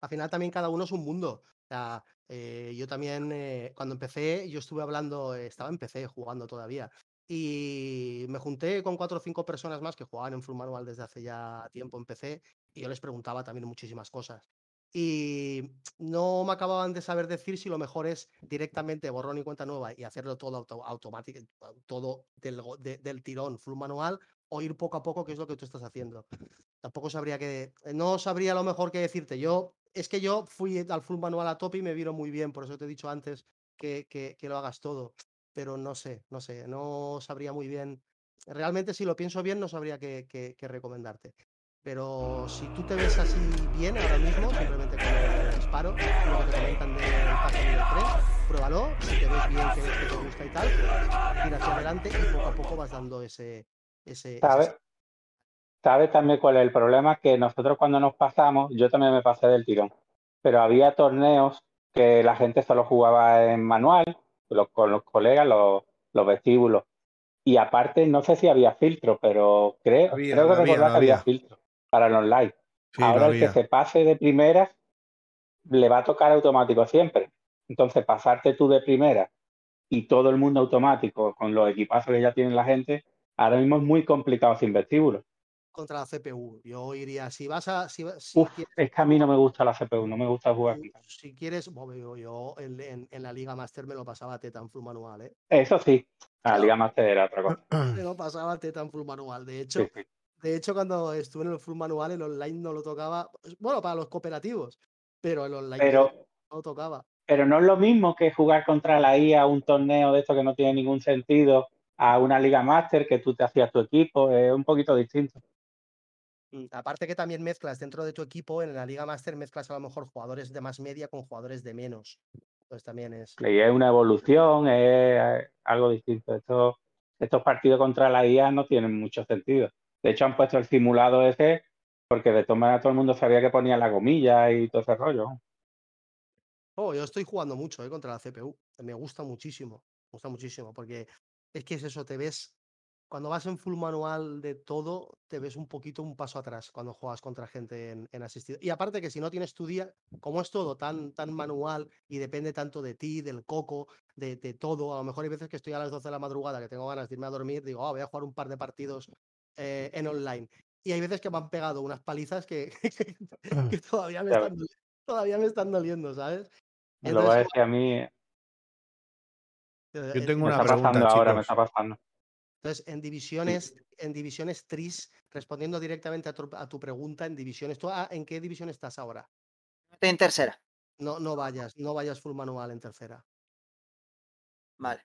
Speaker 4: Al final también cada uno es un mundo. O sea, Eh, yo también, eh, cuando empecé, yo estuve hablando, eh, estaba en PC jugando todavía. Y me junté con cuatro o cinco personas más que jugaban en Full Manual desde hace ya tiempo en PC y yo les preguntaba también muchísimas cosas. Y no me acababan de saber decir si lo mejor es directamente borrón y cuenta nueva y hacerlo todo automático, todo del, del tirón full manual o ir poco a poco, que es lo que tú estás haciendo. Tampoco sabría que, no sabría lo mejor que decirte. Yo, es que yo fui al full manual a tope y me vino muy bien, por eso te he dicho antes que, que, que lo hagas todo pero no sé, no sé, no sabría muy bien. Realmente, si lo pienso bien, no sabría qué, recomendarte. Pero si tú te ves así bien ahora mismo, simplemente con el disparo, lo que te comentan del paso nivel 3, pruébalo, si te ves bien, que ves que te gusta y tal, tira hacia adelante y poco a poco vas dando ese... ese
Speaker 3: ¿Sabes? ¿Sabe también cuál es el problema? Que nosotros cuando nos pasamos, yo también me pasé del tirón, pero había torneos que la gente solo jugaba en manual con los colegas, los, los vestíbulos. Y aparte, no sé si había filtro, pero creo, creo que había, que había filtro para el online. Ahora el que se pase de primeras le va a tocar automático siempre. Entonces, pasarte tú de primera y todo el mundo automático con los equipazos que ya tienen la gente, ahora mismo es muy complicado sin vestíbulos
Speaker 4: contra la CPU. Yo iría, si vas a. Si,
Speaker 3: es que a mí no me gusta la CPU, no me gusta jugar.
Speaker 4: Si quieres, yo en, la Liga Master me lo pasaba Teta en full manual, ¿eh?
Speaker 3: Eso sí, la Liga Master era otra cosa. (clears throat)
Speaker 4: Me lo pasaba Teta en full manual. De hecho, de hecho, cuando estuve en el full manual, el online no lo tocaba. Bueno, para los cooperativos, pero el online
Speaker 3: no
Speaker 4: lo tocaba.
Speaker 3: Pero no es lo mismo que jugar contra la IA un torneo de esto que no tiene ningún sentido a una Liga Master que tú te hacías tu equipo, es un poquito distinto.
Speaker 4: Mm, aparte que también mezclas dentro de tu equipo, en la Liga Master mezclas a lo mejor jugadores de más media con jugadores de menos. Entonces también es.
Speaker 3: Y es una evolución, es algo distinto. Estos, estos partidos contra la IA no tienen mucho sentido. De hecho, han puesto el simulado ese porque de todas maneras todo el mundo sabía que ponía la gomilla y todo ese rollo.
Speaker 4: Oh, yo estoy jugando mucho eh, contra la CPU. Me gusta muchísimo. Me gusta muchísimo porque es que es eso, te ves cuando vas en full manual de todo, te ves un poquito un paso atrás cuando juegas contra gente en, asistido. Y aparte que si no tienes tu día, como es todo tan, tan manual y depende tanto de ti, del coco, de, todo, a lo mejor hay veces que estoy a las 12 de la madrugada que tengo ganas de irme a dormir, digo, ah, voy a jugar un par de partidos eh, en online. Y hay veces que me han pegado unas palizas que, (laughs) (laughs) todavía, me están, todavía me están doliendo, ¿sabes?
Speaker 3: lo voy a decir a mí.
Speaker 1: Yo tengo una pregunta, ahora, me está pasando.
Speaker 4: Entonces, en divisiones, en divisiones TRIS, respondiendo directamente a tu, pregunta, en divisiones, ¿tú ah, en qué división estás ahora?
Speaker 2: Estoy en tercera.
Speaker 4: No, no vayas, no vayas full manual en tercera.
Speaker 2: Vale.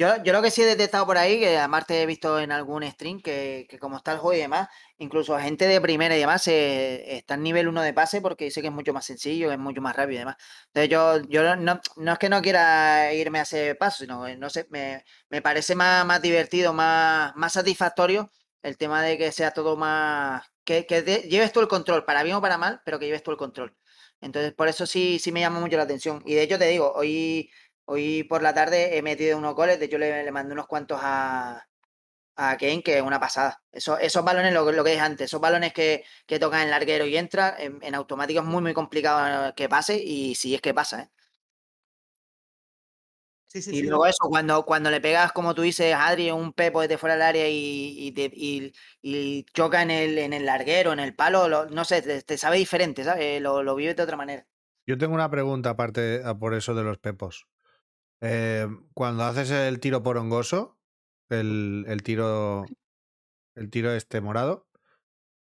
Speaker 2: Yo, lo que sí he detectado por ahí, que además te he visto en algún stream, que, como está el juego y demás, incluso gente de primera y demás está en nivel 1 de pase porque dice que es mucho más sencillo, es mucho más rápido y demás. Entonces yo, yo no, no es que no quiera irme a ese paso, sino que no sé, me, parece más, más divertido, más, más satisfactorio el tema de que sea todo más. que, que lleves tú el control, para bien o para mal, pero que lleves tú el control. Entonces, por eso sí, sí me llama mucho la atención. Y de hecho te digo, hoy Hoy por la tarde he metido unos goles, de hecho le, le mandé unos cuantos a, a Kane, que es una pasada. Eso, esos balones, lo, lo que es antes, esos balones que, que tocan en larguero y entra, en, automático es muy, muy complicado que pase, y sí es que pasa, ¿eh? Sí, sí, y luego eso, cuando, cuando le pegas, como tú dices, Adri, un pepo desde fuera del área y, y, y, choca en el, en el larguero, en el palo, no sé, te, sabe diferente, ¿sabes? Lo, lo vives de otra manera.
Speaker 1: Yo tengo una pregunta aparte por eso de los pepos. Eh, cuando haces el tiro por hongoso, el, el tiro. El tiro este morado,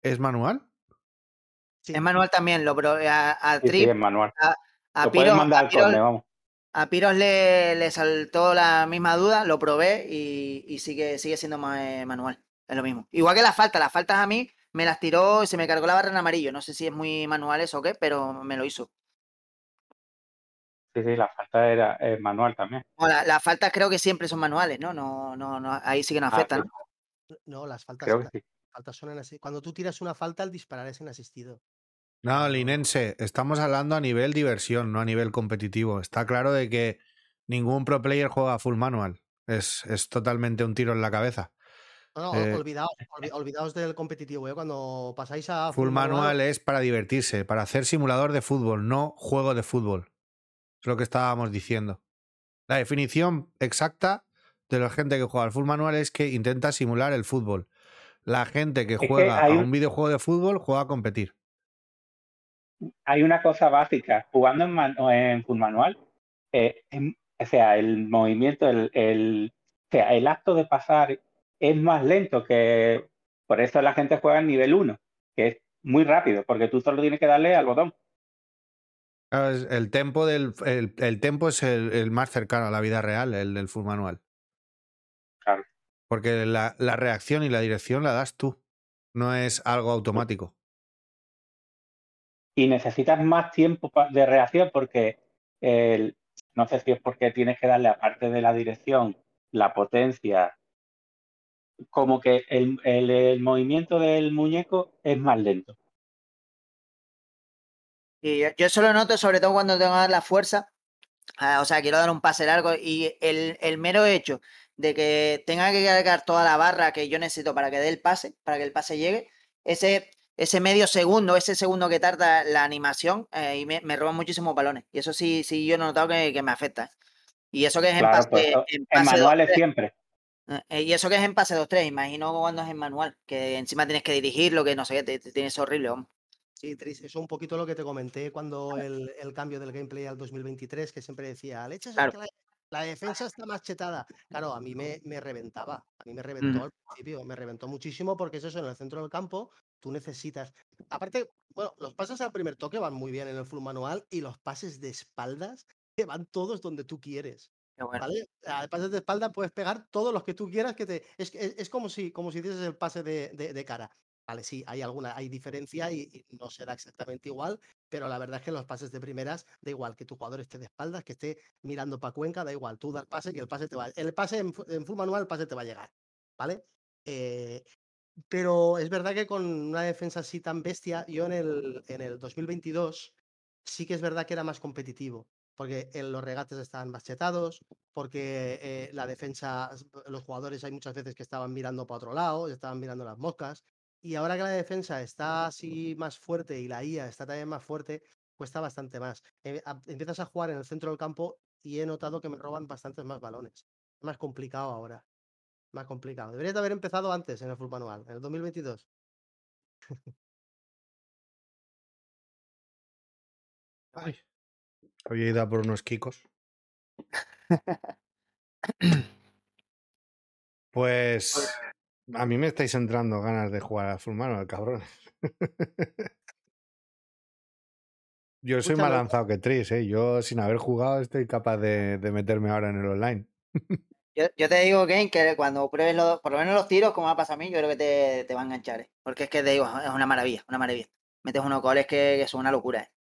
Speaker 1: ¿es manual?
Speaker 2: Sí. Es manual también, lo a, a
Speaker 3: sí,
Speaker 2: Trip,
Speaker 3: es manual.
Speaker 2: A, a Piros, le, le, saltó la misma duda, lo probé y, y sigue, sigue siendo más, eh, manual. Es lo mismo. Igual que las faltas, las faltas a mí me las tiró y se me cargó la barra en amarillo. No sé si es muy manual eso o qué, pero me lo hizo.
Speaker 3: Sí, sí, la falta era manual también.
Speaker 2: las faltas creo que siempre son manuales, ¿no? No, no, no ahí sí que no ah, afectan,
Speaker 4: ¿no? No, las faltas, faltas son en así. Cuando tú tiras una falta, el disparar es en asistido.
Speaker 1: No, Linense, estamos hablando a nivel diversión, no a nivel competitivo. Está claro de que ningún pro player juega full manual. Es, es totalmente un tiro en la cabeza.
Speaker 4: No, no, eh, olvidaos, del competitivo. ¿eh? Cuando pasáis a.
Speaker 1: Full, manual, es para divertirse, para hacer simulador de fútbol, no juego de fútbol. Es lo que estábamos diciendo. La definición exacta de la gente que juega al full manual es que intenta simular el fútbol. La gente que juega a
Speaker 3: un-
Speaker 1: videojuego de fútbol juega a competir.
Speaker 3: Hay una cosa básica, jugando en, man- o en full manual, eh, em- o sea, el movimiento, el, el- o sea, el acto de pasar es más lento que, por eso la gente juega en nivel 1, que es muy rápido, porque tú solo tienes que darle al botón.
Speaker 1: Es- El tempo, del, el, el tempo es el, el más cercano a la vida real, el del full manual.
Speaker 3: Claro.
Speaker 1: Porque la, la reacción y la dirección la das tú. No es algo automático.
Speaker 3: y necesitas más tiempo de reacción porque el- no sé si es porque tienes que darle, aparte de la dirección, la potencia, como que el, el- el movimiento del muñeco es más lento.
Speaker 2: Y yo, eso lo noto sobre todo cuando tengo que dar la fuerza. ah, o sea, quiero dar un pase largo y el, el mero hecho de que tenga que cargar toda la barra que yo necesito para que dé el pase, para que el pase llegue, ese, ese medio segundo, ese segundo que tarda la animación, eh, y me, me roban muchísimos balones. Y eso sí, sí yo he notado que, que me afecta. Y eso que es en pase,
Speaker 3: pues,
Speaker 2: en
Speaker 3: en
Speaker 2: pase
Speaker 3: manuales
Speaker 2: 2-3.
Speaker 3: siempre.
Speaker 2: Eh, Y eso que es en pase 2-3, imagino cuando es en manual, que encima tienes que dirigirlo, que no sé qué, te, te tienes horrible, vamos.
Speaker 4: Sí, Tris, eso un poquito lo que te comenté cuando el, el cambio del gameplay al 2023, que siempre decía, leches, es
Speaker 2: Claro.
Speaker 4: que la, la defensa está más chetada. Claro, a mí me, me reventaba, a mí me reventó
Speaker 2: Mm.
Speaker 4: al principio, me reventó muchísimo porque es eso, en el centro del campo tú necesitas, aparte, bueno, los pases al primer toque van muy bien en el full manual y los pases de espaldas que van todos donde tú quieres.
Speaker 2: Bueno.
Speaker 4: ¿Vale? A pases de espalda puedes pegar todos los que tú quieras que te. Es, es, es como si como si hicieses el pase de, de- de cara. Vale, sí, hay alguna, hay diferencia y, y no será exactamente igual, pero la verdad es que los pases de primeras, da igual que tu jugador esté de espaldas, que esté mirando para Cuenca, da igual, tú das pase que el pase te va. El pase en, fu- en full manual, el pase te va a llegar. ¿Vale? Eh, pero es verdad que con una defensa así tan bestia, yo en el, en el 2022 sí que es verdad que era más competitivo, porque los regates estaban más chetados, porque eh, la defensa, los jugadores hay muchas veces que estaban mirando para otro lado, estaban mirando las moscas, y ahora que la defensa está así más fuerte y la IA está también más fuerte, cuesta bastante más. Eh, empiezas a jugar en el centro del campo y he notado que me roban bastantes más balones. Es más complicado ahora. Más complicado. Deberías de haber empezado antes en el full manual, en el 2022. (laughs)
Speaker 1: Ay. He ido a por unos kikos. (laughs) Pues a mí me estáis entrando ganas de jugar a full manual, cabrón. (laughs) Yo soy más lanzado que Tris, ¿eh? Yo sin haber jugado estoy capaz de, de meterme ahora en el online. (laughs)
Speaker 2: Yo, yo te digo, Kane, que cuando pruebes los, por lo menos los tiros, como me pasa a mí, yo creo que te, te va a enganchar, ¿eh? Porque es que te digo, es una maravilla, una maravilla. Metes unos goles que, que son una locura, ¿eh?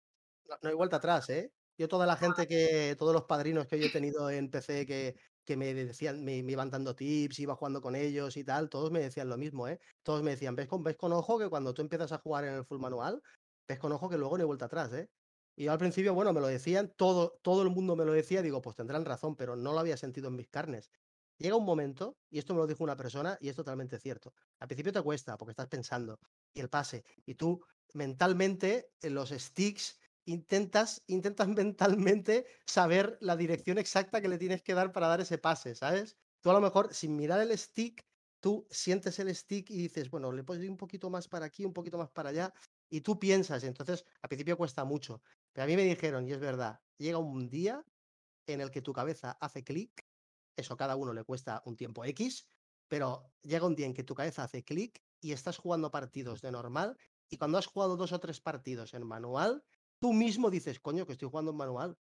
Speaker 4: No, no hay vuelta atrás, ¿eh? Yo toda la gente que, todos los padrinos que yo he tenido en PC que, que me decían, me, me iban dando tips, iba jugando con ellos y tal, todos me decían lo mismo, ¿eh? Todos me decían, ves con, ves con ojo que cuando tú empiezas a jugar en el full manual, ves con ojo que luego no hay vuelta atrás, ¿eh? Y yo al principio, bueno, me lo decían, todo, todo el mundo me lo decía, digo, pues tendrán razón, pero no lo había sentido en mis carnes. Llega un momento, y esto me lo dijo una persona, y es totalmente cierto. Al principio te cuesta, porque estás pensando, y el pase, y tú mentalmente, en los sticks, intentas, intentas (laughs) mentalmente saber la dirección exacta que le tienes que dar para dar ese pase, ¿sabes? Tú a lo mejor, sin mirar el stick, tú sientes el stick y dices, bueno, le puedo ir un poquito más para aquí, un poquito más para allá, y tú piensas, entonces al principio cuesta mucho. Pero a mí me dijeron, y es verdad, llega un día en el que tu cabeza hace clic, eso cada uno le cuesta un tiempo X, pero llega un día en que tu cabeza hace clic y estás jugando partidos de normal, y cuando has jugado dos o tres partidos en manual, tú mismo dices, coño, que estoy jugando en manual.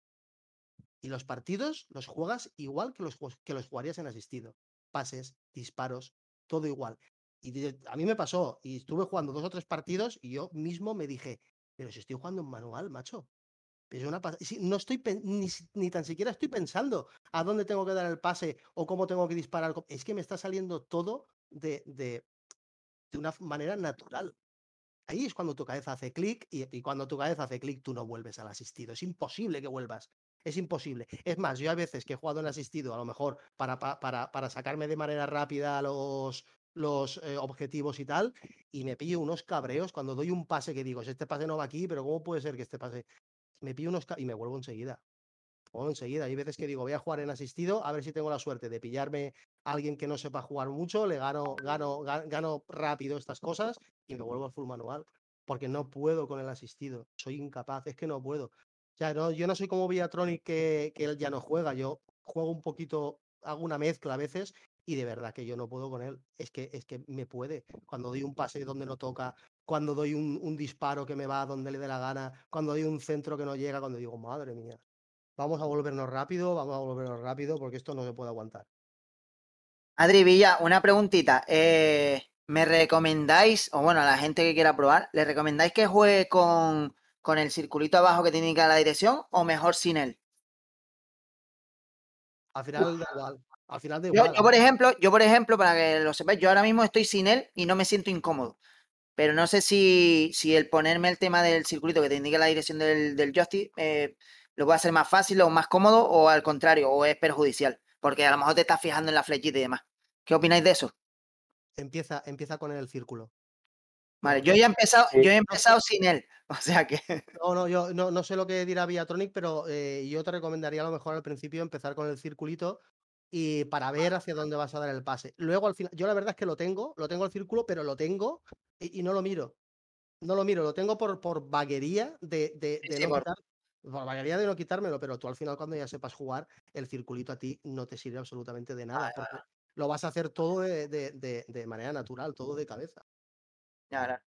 Speaker 4: Y los partidos los juegas igual que los, que los jugarías en asistido. Pases, disparos, todo igual. Y a mí me pasó, y estuve jugando dos o tres partidos y yo mismo me dije, pero si estoy jugando en manual, macho. Es una no estoy ni, ni tan siquiera estoy pensando a dónde tengo que dar el pase o cómo tengo que disparar. Es que me está saliendo todo de, de, de una manera natural. Ahí es cuando tu cabeza hace clic y, cuando tu cabeza hace clic tú no vuelves al asistido. Es imposible que vuelvas. Es imposible. Es más, yo a veces que he jugado en asistido, a lo mejor para, pa- para, para sacarme de manera rápida los, los eh, objetivos y tal, y me pillo unos cabreos cuando doy un pase que digo, "Si este pase no va aquí, pero ¿cómo puede ser que este pase? Me pillo unos y me vuelvo enseguida. pongo enseguida. Hay veces que digo, voy a jugar en asistido, a ver si tengo la suerte de pillarme alguien que no sepa jugar mucho, le gano, gano, gano rápido estas cosas y me vuelvo al full manual. Porque no puedo con el asistido. Soy incapaz, es que no puedo. Sea, no, yo no soy como Viatronic que, que él ya no juega. Yo juego un poquito, hago una mezcla a veces y de verdad que yo no puedo con él. Es que, es que me puede. Cuando doy un pase donde no toca, cuando doy un, un, disparo que me va donde le dé la gana, cuando doy un centro que no llega, cuando digo, madre mía, vamos a volvernos rápido, vamos a volvernos rápido porque esto no se puede aguantar.
Speaker 2: Adri Villa, una preguntita. Eh, ¿Me recomendáis, o bueno, a la gente que quiera probar, ¿le recomendáis que juegue con, con el circulito abajo que te indica la dirección o mejor sin él?
Speaker 4: Al final da igual. Al final da
Speaker 2: Yo,
Speaker 4: igual.
Speaker 2: yo, por ejemplo, yo, por ejemplo, para que lo sepáis, yo ahora mismo estoy sin él y no me siento incómodo. Pero no sé si, si el ponerme el tema del circulito que te indica la dirección del, del joystick eh, lo puede hacer más fácil o más cómodo o al contrario, o es perjudicial. Porque a lo mejor te estás fijando en la flechita y demás. ¿Qué opináis de eso?
Speaker 4: Empieza, empieza con el círculo.
Speaker 2: Vale, yo ya he empezado, yo he empezado sin él. (laughs) O sea que.
Speaker 4: No, no, yo no, no sé lo que dirá Viatronic, pero eh, yo te recomendaría a lo mejor al principio empezar con el circulito y para ver hacia dónde vas a dar el pase. Luego al final, yo la verdad es que lo tengo, lo tengo el círculo, pero lo tengo y, y no lo miro. No lo miro, lo tengo por, por vaguería de, de, de
Speaker 2: Sí,
Speaker 4: no
Speaker 2: por-
Speaker 4: quitar, por vaguería de no quitármelo, pero tú al final cuando ya sepas jugar, el circulito a ti no te sirve absolutamente de nada, porque lo vas a hacer todo de, de- de- manera natural, todo de cabeza.
Speaker 2: Ya verás.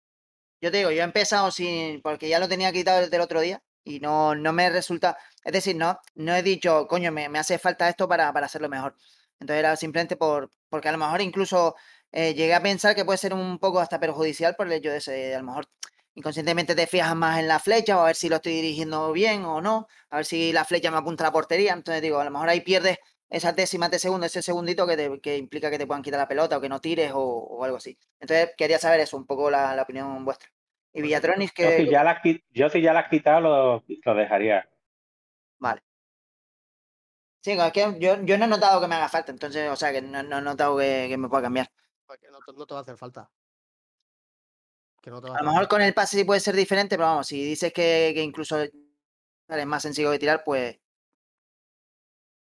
Speaker 2: Yo te digo, yo he empezado sin. porque ya lo tenía quitado desde el otro día y no, no me resulta. Es decir, no, no he dicho, coño, me, me hace falta esto para, para hacerlo mejor. Entonces era simplemente por. porque a lo mejor incluso eh, llegué a pensar que puede ser un poco hasta perjudicial por el hecho de ese. A lo mejor inconscientemente te fijas más en la flecha o a ver si lo estoy dirigiendo bien o no, a ver si la flecha me apunta a la portería. Entonces digo, a lo mejor ahí pierdes esas décimas de segundo, ese segundito que, te- que implica que te puedan quitar la pelota o que no tires o, o algo así. Entonces quería saber eso, un poco la, la opinión vuestra. Y Villatronis,
Speaker 3: Yo si
Speaker 2: que.
Speaker 3: ya la, yo si ya la has quitado, lo, lo dejaría.
Speaker 2: Vale. Sí, es que yo, yo no he notado que me haga falta, entonces, o sea, que no, no he notado que, que me pueda cambiar.
Speaker 4: Porque no, te- no te va a hacer falta. Que no te va a
Speaker 2: A lo mejor
Speaker 4: falta.
Speaker 2: con el pase sí puede ser diferente, pero vamos, si dices que, que incluso es más sencillo de tirar, pues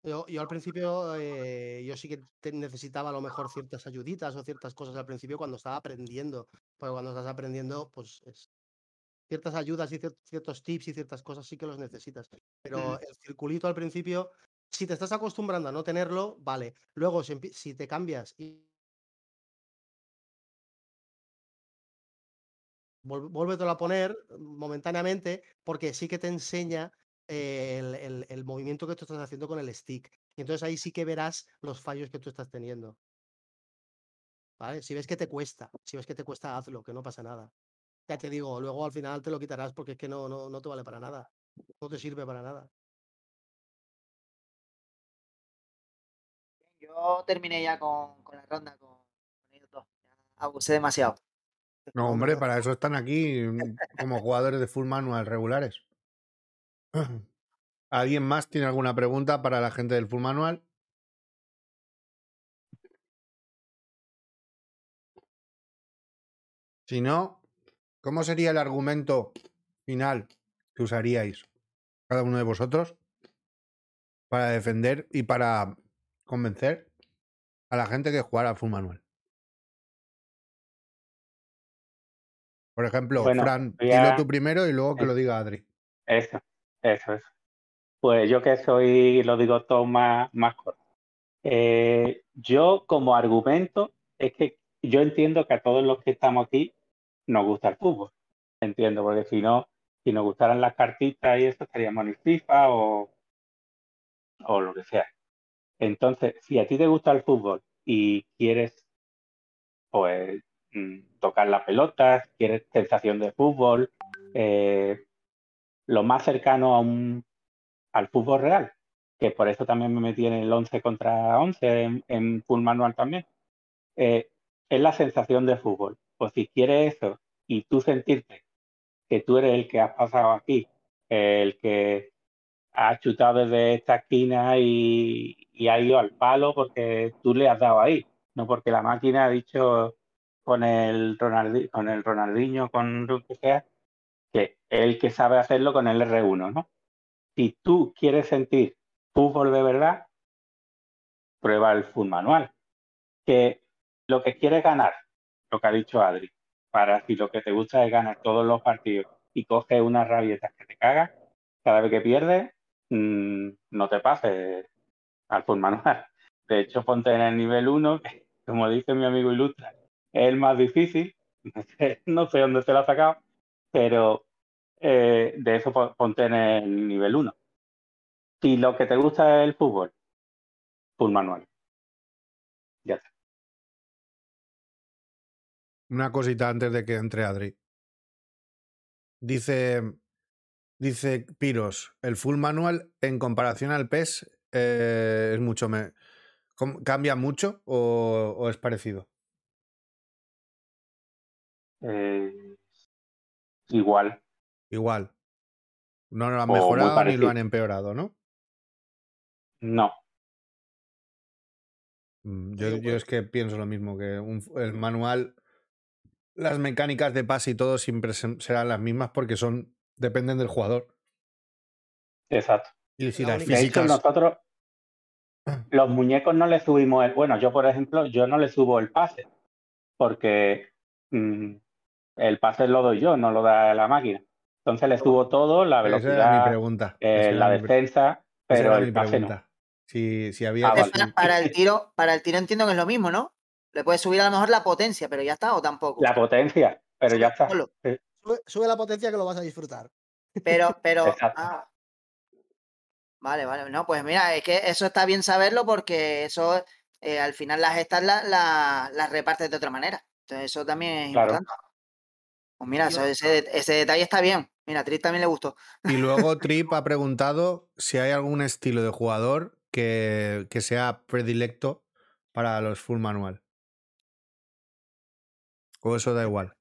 Speaker 4: Yo, yo al principio, eh, yo sí que necesitaba a lo mejor ciertas ayuditas o ciertas cosas al principio cuando estaba aprendiendo. Porque cuando estás aprendiendo, pues es- ciertas ayudas y cier- ciertos tips y ciertas cosas sí que los necesitas. Pero el circulito al principio, si te estás acostumbrando a no tenerlo, vale. Luego, si, te cambias y vuélvetelo a poner momentáneamente, porque sí que te enseña el, el- el movimiento que tú estás haciendo con el stick. Y entonces ahí sí que verás los fallos que tú estás teniendo. ¿Vale? Si ves que te cuesta, si ves que te cuesta, hazlo, que no pasa nada. Ya te digo, luego al final te lo quitarás porque es que no, no, no te vale para nada. No te sirve para nada.
Speaker 2: yo terminé ya con, con la ronda con, con ellos dos. Ya abusé demasiado.
Speaker 1: No, hombre, para eso están aquí mm, como jugadores de full manual regulares. ¿Alguien más tiene alguna pregunta para la gente del full manual? Si no, ¿cómo sería el argumento final que usaríais cada uno de vosotros para defender y para convencer a la gente que jugara a full manual? Por ejemplo,
Speaker 3: Bueno,
Speaker 1: Fran,
Speaker 3: voy a-
Speaker 1: dilo tú primero y luego que lo diga Adri.
Speaker 3: Eso, eso, eso. Pues yo que soy, lo digo todo más, más corto. Eh, yo como argumento es que yo entiendo que a todos los que estamos aquí nos gusta el fútbol. Entiendo, porque si no, si nos gustaran las cartitas y eso, estaríamos en FIFA o, o lo que sea. Entonces, si a ti te gusta el fútbol y quieres, pues, mm, tocar las pelotas, quieres sensación de fútbol, eh, lo más cercano a un, al fútbol real, que por eso también me metí en el 11 contra 11 en, en full manual también, eh, es la sensación de fútbol. Pues si quieres eso y tú sentirte que tú eres el que has pasado aquí, el que ha chutado desde esta esquina y, y ha ido al palo porque tú le has dado ahí, no porque la máquina ha dicho con el, Ronaldi, con el Ronaldinho, con lo que sea, que el que sabe hacerlo con el R1, ¿no? Si tú quieres sentir fútbol de verdad, prueba el full manual. Que lo que quieres ganar, lo que ha dicho Adri, para si lo que te gusta es ganar todos los partidos y coges unas rabietas que te cagas, cada vez que pierdes, mm, no te pases al full manual. De hecho, ponte en el nivel 1, que, como dice mi amigo Ilustra, es el más difícil. (laughs) No sé, dónde se lo ha sacado, pero eh, de eso ponte en el nivel 1. Si lo que te gusta es el fútbol, full manual. Ya está.
Speaker 1: Una cosita antes de que entre Adri. Dice, dice Piros, el full manual en comparación al PES eh, es mucho me ¿Cambia mucho o, o es parecido?
Speaker 3: Eh, igual.
Speaker 1: Igual. No lo han mejorado ni lo han empeorado, ¿no?
Speaker 3: No.
Speaker 1: Mm, yo, yo, es que pienso lo mismo, que un, el manual, las mecánicas de pase y todo siempre serán las mismas porque son dependen del jugador.
Speaker 3: Exacto.
Speaker 1: Y si las físicas...
Speaker 3: nosotros, (clears throat) los muñecos no le subimos el. Bueno, yo, por ejemplo, yo no le subo el pase, porque mm, el pase lo doy yo, no lo da la máquina. Entonces le subo todo, la velocidad, eh, la defensa, pero el pase no.
Speaker 1: Si, si había.
Speaker 2: Ah, para, el tiro, para el tiro entiendo que es lo mismo, ¿no? Le puedes subir a lo mejor la potencia, pero ya está, o tampoco.
Speaker 3: La potencia, pero ya está.
Speaker 4: Sube, la potencia que lo vas a disfrutar.
Speaker 2: Pero, pero. Ah, Vale, vale. No, pues mira, es que eso está bien saberlo porque eso eh, al final las estas las la, repartes de otra manera. Entonces eso también es importante. Pues mira, ese, ese, detalle está bien. Mira, a Trip también le gustó.
Speaker 1: Y luego (laughs) Trip ha preguntado si hay algún estilo de jugador que, que sea predilecto para los full manual. O eso da igual.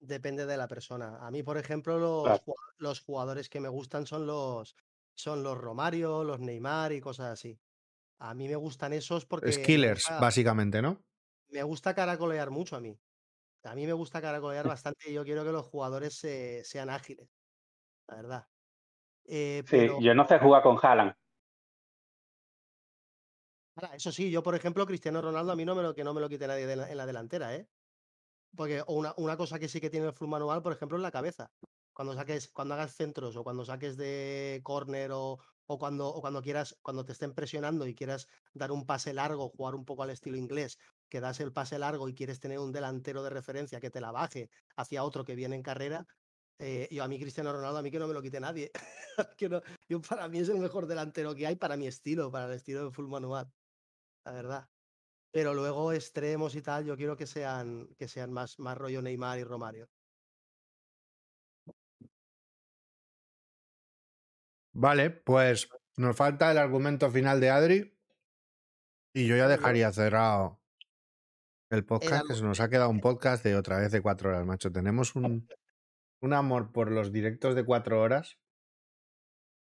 Speaker 4: Depende de la persona. A mí, por ejemplo, los, los jugadores que me gustan son los, son los Romario, los Neymar y cosas así. A mí me gustan esos porque...
Speaker 1: Skillers, básicamente, ¿no?
Speaker 4: Me gusta caracolear mucho a mí. A mí me gusta caracolear (laughs) bastante y yo quiero que los jugadores sean ágiles, la verdad.
Speaker 3: Eh, sí, yo no sé jugar con Haaland.
Speaker 4: Eso sí, yo por ejemplo, Cristiano Ronaldo a mí no me lo que no me lo quite nadie en la delantera, ¿eh? Porque una, una cosa que sí que tiene el full manual, por ejemplo, es la cabeza cuando saques, cuando hagas centros o cuando saques de córner o, o, cuando, o cuando quieras, cuando te estén presionando y quieras dar un pase largo, jugar un poco al estilo inglés, que das el pase largo y quieres tener un delantero de referencia que te la baje hacia otro que viene en carrera, eh, yo a mí Cristiano Ronaldo, a mí que no me lo quite nadie. (laughs) yo, para mí es el mejor delantero que hay para mi estilo, para el estilo de full manual, la verdad. Pero luego extremos y tal, yo quiero que sean, que sean más, más rollo Neymar y Romario.
Speaker 1: Vale, pues nos falta el argumento final de Adri. Y yo ya dejaría cerrado el podcast, que se nos ha quedado un podcast de otra vez de cuatro horas, macho. Tenemos un, un amor por los directos de cuatro horas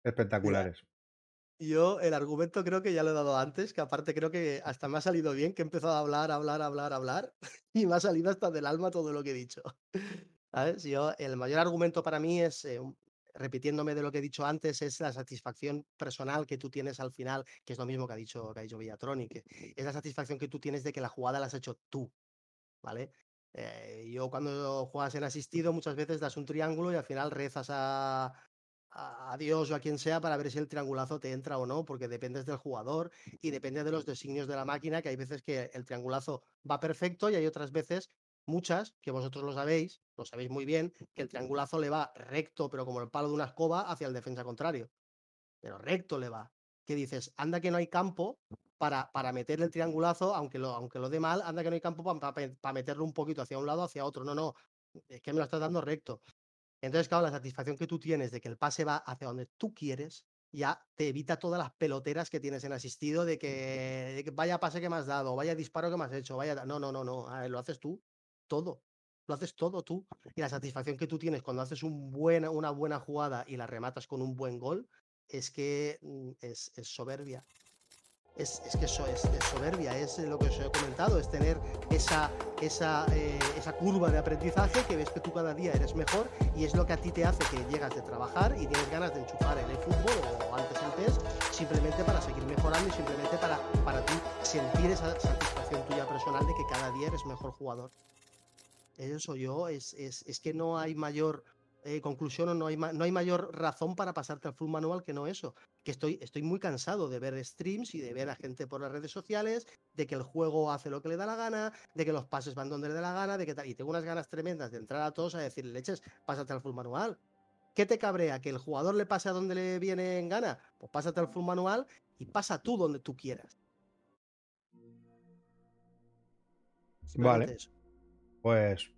Speaker 1: espectaculares.
Speaker 4: Yo el argumento creo que ya lo he dado antes, que aparte creo que hasta me ha salido bien, que he empezado a hablar, hablar, hablar, hablar, (laughs) y me ha salido hasta del alma todo lo que he dicho. (laughs) ¿Sabes? Yo, el mayor argumento para mí es eh, repitiéndome de lo que he dicho antes, es la satisfacción personal que tú tienes al final, que es lo mismo que ha dicho, que ha dicho Villatronic, es la satisfacción que tú tienes de que la jugada la has hecho tú, ¿vale? Eh, yo cuando juegas en asistido muchas veces das un triángulo y al final rezas a, a, Dios o a quien sea para ver si el triangulazo te entra o no, porque dependes del jugador y depende de los designios de la máquina, que hay veces que el triangulazo va perfecto y hay otras veces muchas, que vosotros lo sabéis, lo sabéis muy bien, que el triangulazo le va recto, pero como el palo de una escoba, hacia el defensa contrario. Pero recto le va. Que dices, anda que no hay campo para, para meter el triangulazo, aunque lo, aunque lo dé mal, anda que no hay campo para, para, meterlo un poquito hacia un lado, hacia otro. No, no, es que me lo estás dando recto. Entonces, claro, la satisfacción que tú tienes de que el pase va hacia donde tú quieres, ya te evita todas las peloteras que tienes en asistido de que, de que vaya pase que me has dado, vaya disparo que me has hecho, vaya... No, no, no, no, lo haces tú todo. Lo haces todo tú. Y la satisfacción que tú tienes cuando haces una buena jugada y la rematas con un buen gol es que mm, es, soberbia. es, que eso es, soberbia, es lo que os he comentado, es tener esa, esa, eh, esa curva de aprendizaje que ves que tú cada día eres mejor y es lo que a ti te hace que llegas de trabajar y tienes ganas de enchufar en el fútbol o antes el PES simplemente para seguir mejorando y simplemente para, para ti sentir esa satisfacción tuya personal de que cada día eres mejor jugador. Eso yo, es, es, es que no hay mayor eh, conclusión o no hay, no hay mayor razón para pasarte al full manual que no eso. Que estoy, estoy muy cansado de ver streams y de ver a gente por las redes sociales, de que el juego hace lo que le da la gana, de que los pases van donde le da la gana, de que tal. Y tengo unas ganas tremendas de entrar a todos a decir, leches, pásate al full manual. ¿Qué te cabrea? ¿Que el jugador le pase a donde le viene en gana? Pues pásate al full manual y pasa tú donde tú quieras.
Speaker 1: vale. Pues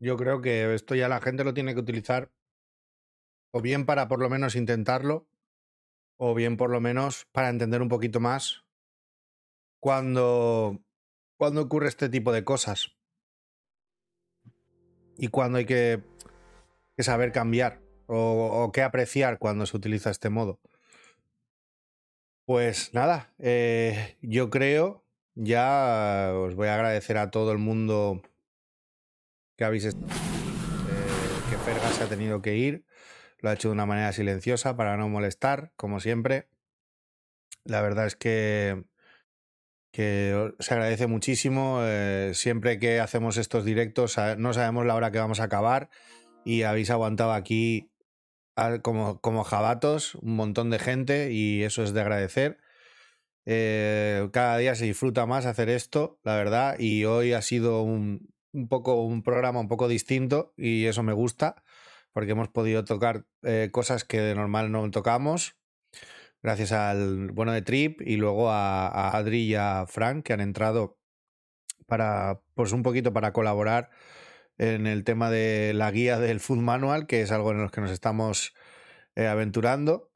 Speaker 1: yo creo que esto ya la gente lo tiene que utilizar o bien para por lo menos intentarlo, o bien por lo menos para entender un poquito más cuando, cuando ocurre este tipo de cosas. Y cuando hay que, saber cambiar o, o, qué apreciar cuando se utiliza este modo. Pues nada, eh, yo creo, ya os voy a agradecer a todo el mundo que habéis eh, que Ferga se ha tenido que ir. Lo ha hecho de una manera silenciosa para no molestar, como siempre. La verdad es que, que se agradece muchísimo. Eh, siempre que hacemos estos directos no sabemos la hora que vamos a acabar y habéis aguantado aquí como, como jabatos un montón de gente y eso es de agradecer. Eh, cada día se disfruta más hacer esto, la verdad, y hoy ha sido un, un poco un programa un poco distinto y eso me gusta porque hemos podido tocar eh, cosas que de normal no tocamos gracias al bueno de Trip y luego a, Adri y a Frank que han entrado para pues un poquito para colaborar en el tema de la guía del Food Manual que es algo en lo que nos estamos eh, aventurando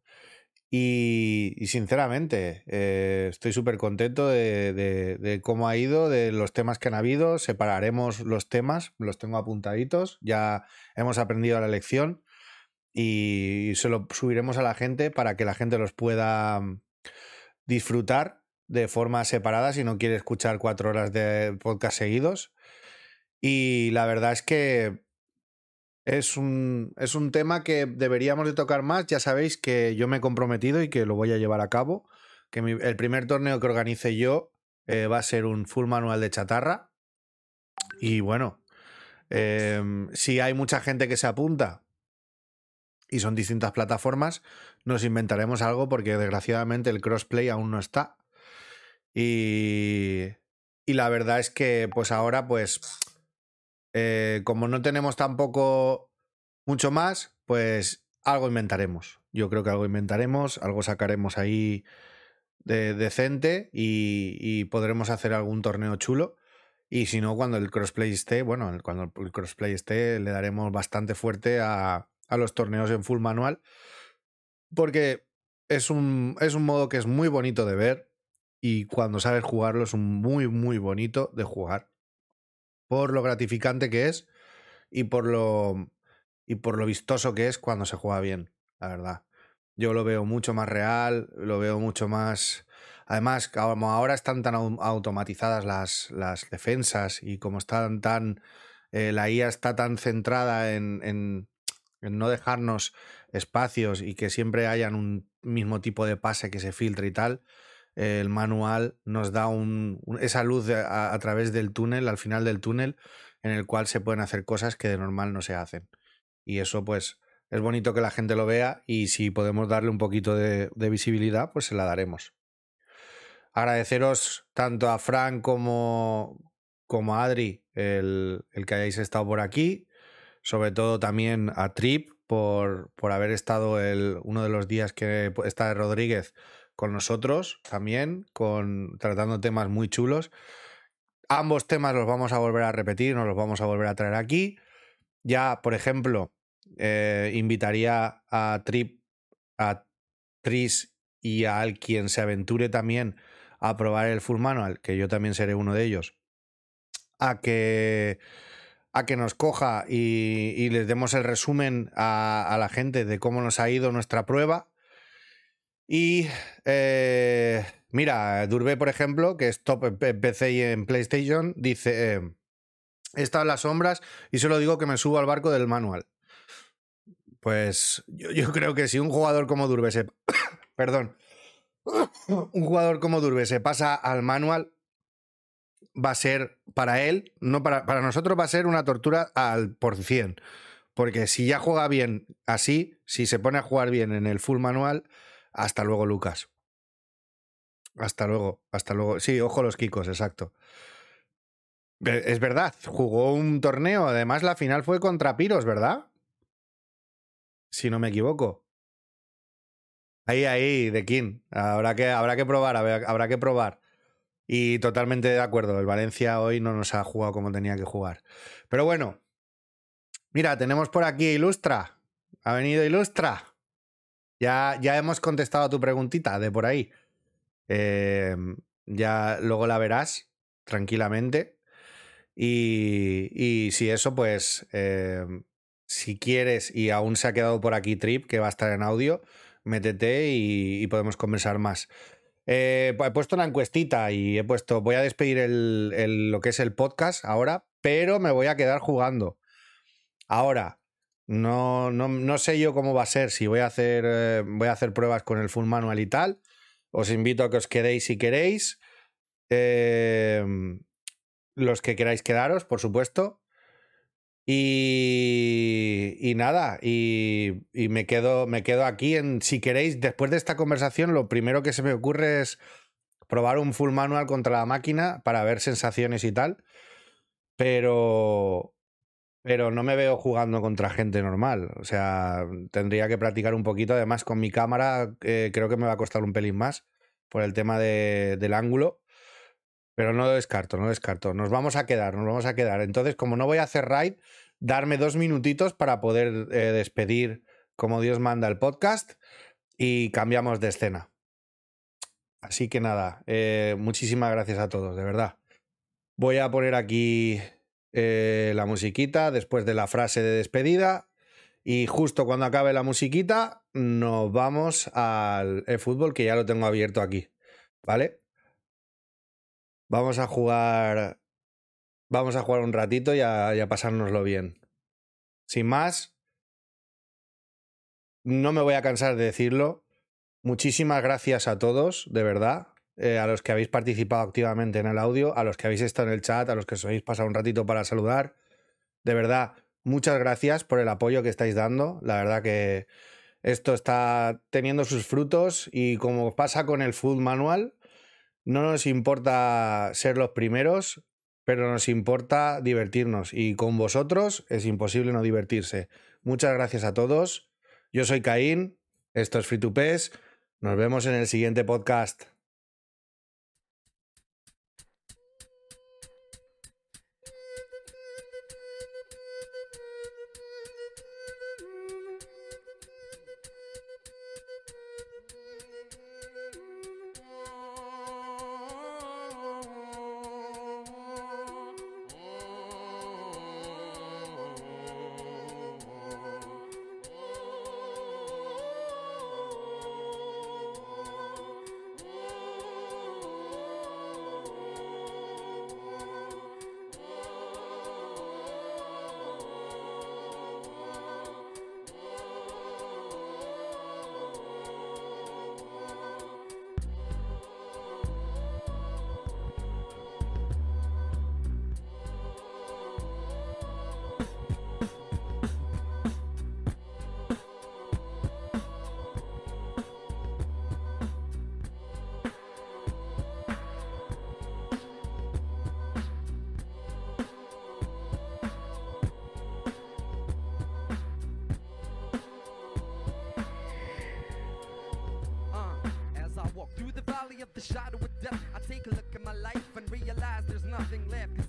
Speaker 1: y, sinceramente, eh, estoy súper contento de, cómo ha ido, de los temas que han habido. Separaremos los temas, los tengo apuntaditos. Ya hemos aprendido la lección y se lo subiremos a la gente para que la gente los pueda mm, disfrutar de forma separada si no quiere escuchar cuatro horas de podcast seguidos. Y la verdad es que es un, es un tema que deberíamos de tocar más. Ya sabéis que yo me he comprometido y que lo voy a llevar a cabo. Que el primer torneo que organice yo eh, va a ser un full manual de chatarra. Y bueno, em, si hay mucha gente que se apunta y son distintas plataformas, nos inventaremos algo porque desgraciadamente el crossplay aún no está. Y, y la verdad es que pues ahora pues eh, como no tenemos tampoco mucho más, pues algo inventaremos. Yo creo que algo inventaremos, algo sacaremos ahí de, decente y, podremos hacer algún torneo chulo. Y si no, cuando el crossplay esté, bueno, cuando el crossplay esté, le daremos bastante fuerte a, los torneos en full manual. Porque es un, es un modo que es muy bonito de ver y cuando sabes jugarlo es un muy, muy bonito de jugar por lo gratificante que es y por lo, y por lo vistoso que es cuando se juega bien, la verdad. Yo lo veo mucho más real, lo veo mucho más... Además, como ahora están tan automatizadas las, las defensas y como están tan... Eh, la IA está tan centrada en, en, en, no dejarnos espacios y que siempre hayan un mismo tipo de pase que se filtre y tal, el manual nos da un, esa luz a, través del túnel, al final del túnel, en el cual se pueden hacer cosas que de normal no se hacen. Y eso pues es bonito que la gente lo vea y si podemos darle un poquito de, visibilidad, pues se la daremos. Agradeceros tanto a Frank como, como a Adri el, el que hayáis estado por aquí, sobre todo también a Trip por, por haber estado el, uno de los días que está de Rodríguez con nosotros también, con, tratando temas muy chulos. Ambos temas los vamos a volver a repetir, nos los vamos a volver a traer aquí. Ya, por ejemplo, eh, invitaría a Trip, a Tris y a quien se aventure también a probar el full manual, que yo también seré uno de ellos, a que, a que nos coja y, les demos el resumen a, la gente de cómo nos ha ido nuestra prueba y eh, Mira, Durbe, por ejemplo, que es top en PC y en PlayStation, dice: eh, He estado en las sombras y solo digo que me subo al barco del manual. Pues yo, yo creo que si un jugador como Durbe se. (coughs) perdón. (coughs) un jugador como Durbe se pasa al manual, va a ser para él, no para, para nosotros va a ser una tortura al por cien. Porque si ya juega bien así, si se pone a jugar bien en el full manual, hasta luego, Lucas. Hasta luego, hasta luego. Sí, ojo los Kikos, exacto. Es verdad, jugó un torneo, además la final fue contra Piros, ¿verdad? Si no me equivoco. Ahí, ahí, de King. Habrá que, habrá que probar, habrá, habrá que probar. Y totalmente de acuerdo, el Valencia hoy no nos ha jugado como tenía que jugar. Pero bueno, mira, tenemos por aquí Ilustra. Ha venido Ilustra. Ya, ya hemos contestado a tu preguntita de por ahí. Eh, ya luego la verás tranquilamente. Y, y si eso, pues, eh, si quieres y aún se ha quedado por aquí Trip, que va a estar en audio, métete y, podemos conversar más. Eh, he puesto una encuestita y he puesto, voy a despedir el- lo que es el podcast ahora, pero me voy a quedar jugando. Ahora, no, no, no sé yo cómo va a ser, si voy a hacer, eh, voy a hacer pruebas con el full manual y tal. Os invito a que os quedéis si queréis. Eh, los que queráis quedaros, por supuesto. Y, y nada, y, y me, quedo, me quedo aquí en, si queréis, después de esta conversación, lo primero que se me ocurre es probar un full manual contra la máquina para ver sensaciones y tal. Pero, pero no me veo jugando contra gente normal. O sea, tendría que practicar un poquito. Además, con mi cámara eh, creo que me va a costar un pelín más por el tema de- del ángulo. Pero no lo descarto, no lo descarto. Nos vamos a quedar, nos vamos a quedar. Entonces, como no voy a hacer raid, darme dos minutitos para poder eh, despedir como Dios manda el podcast y cambiamos de escena. Así que nada, eh, muchísimas gracias a todos, de verdad. Voy a poner aquí eh, la musiquita después de la frase de despedida y justo cuando acabe la musiquita nos vamos al fútbol que ya lo tengo abierto aquí, ¿vale? Vamos a jugar. Vamos a jugar un ratito y a, y a pasárnoslo bien. Sin más, no me voy a cansar de decirlo. Muchísimas gracias a todos, de verdad. Eh, a los que habéis participado activamente en el audio, a los que habéis estado en el chat, a los que os habéis pasado un ratito para saludar. De verdad, muchas gracias por el apoyo que estáis dando. La verdad que esto está teniendo sus frutos y como pasa con el Food Manual, no nos importa ser los primeros, pero nos importa divertirnos y con vosotros es imposible no divertirse. Muchas gracias a todos. Yo soy Caín, esto es Free. Nos vemos en el siguiente podcast.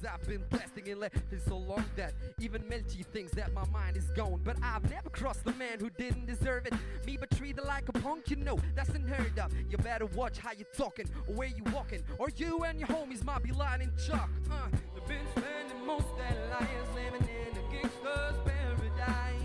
Speaker 5: I've been blasting and for so long that even Melty thinks that my mind is gone. But I've never crossed a man who didn't deserve it. Me but treated like a punk, you know, that's unheard of. You better watch how you talking or where you walking, or you and your homies might be lying in chalk. Uh, they've been spending most their lives living in a gangster's paradise.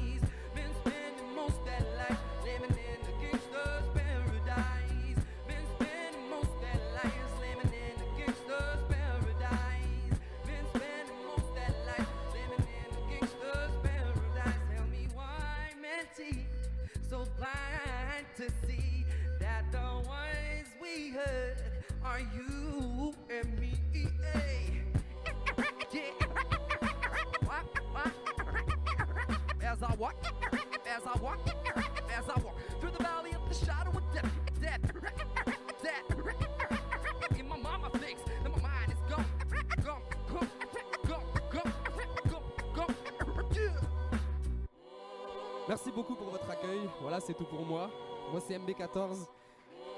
Speaker 5: Merci beaucoup pour votre accueil. Voilà, c'est tout pour moi. Moi, c'est MB14.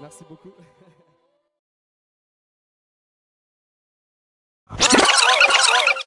Speaker 5: Merci beaucoup.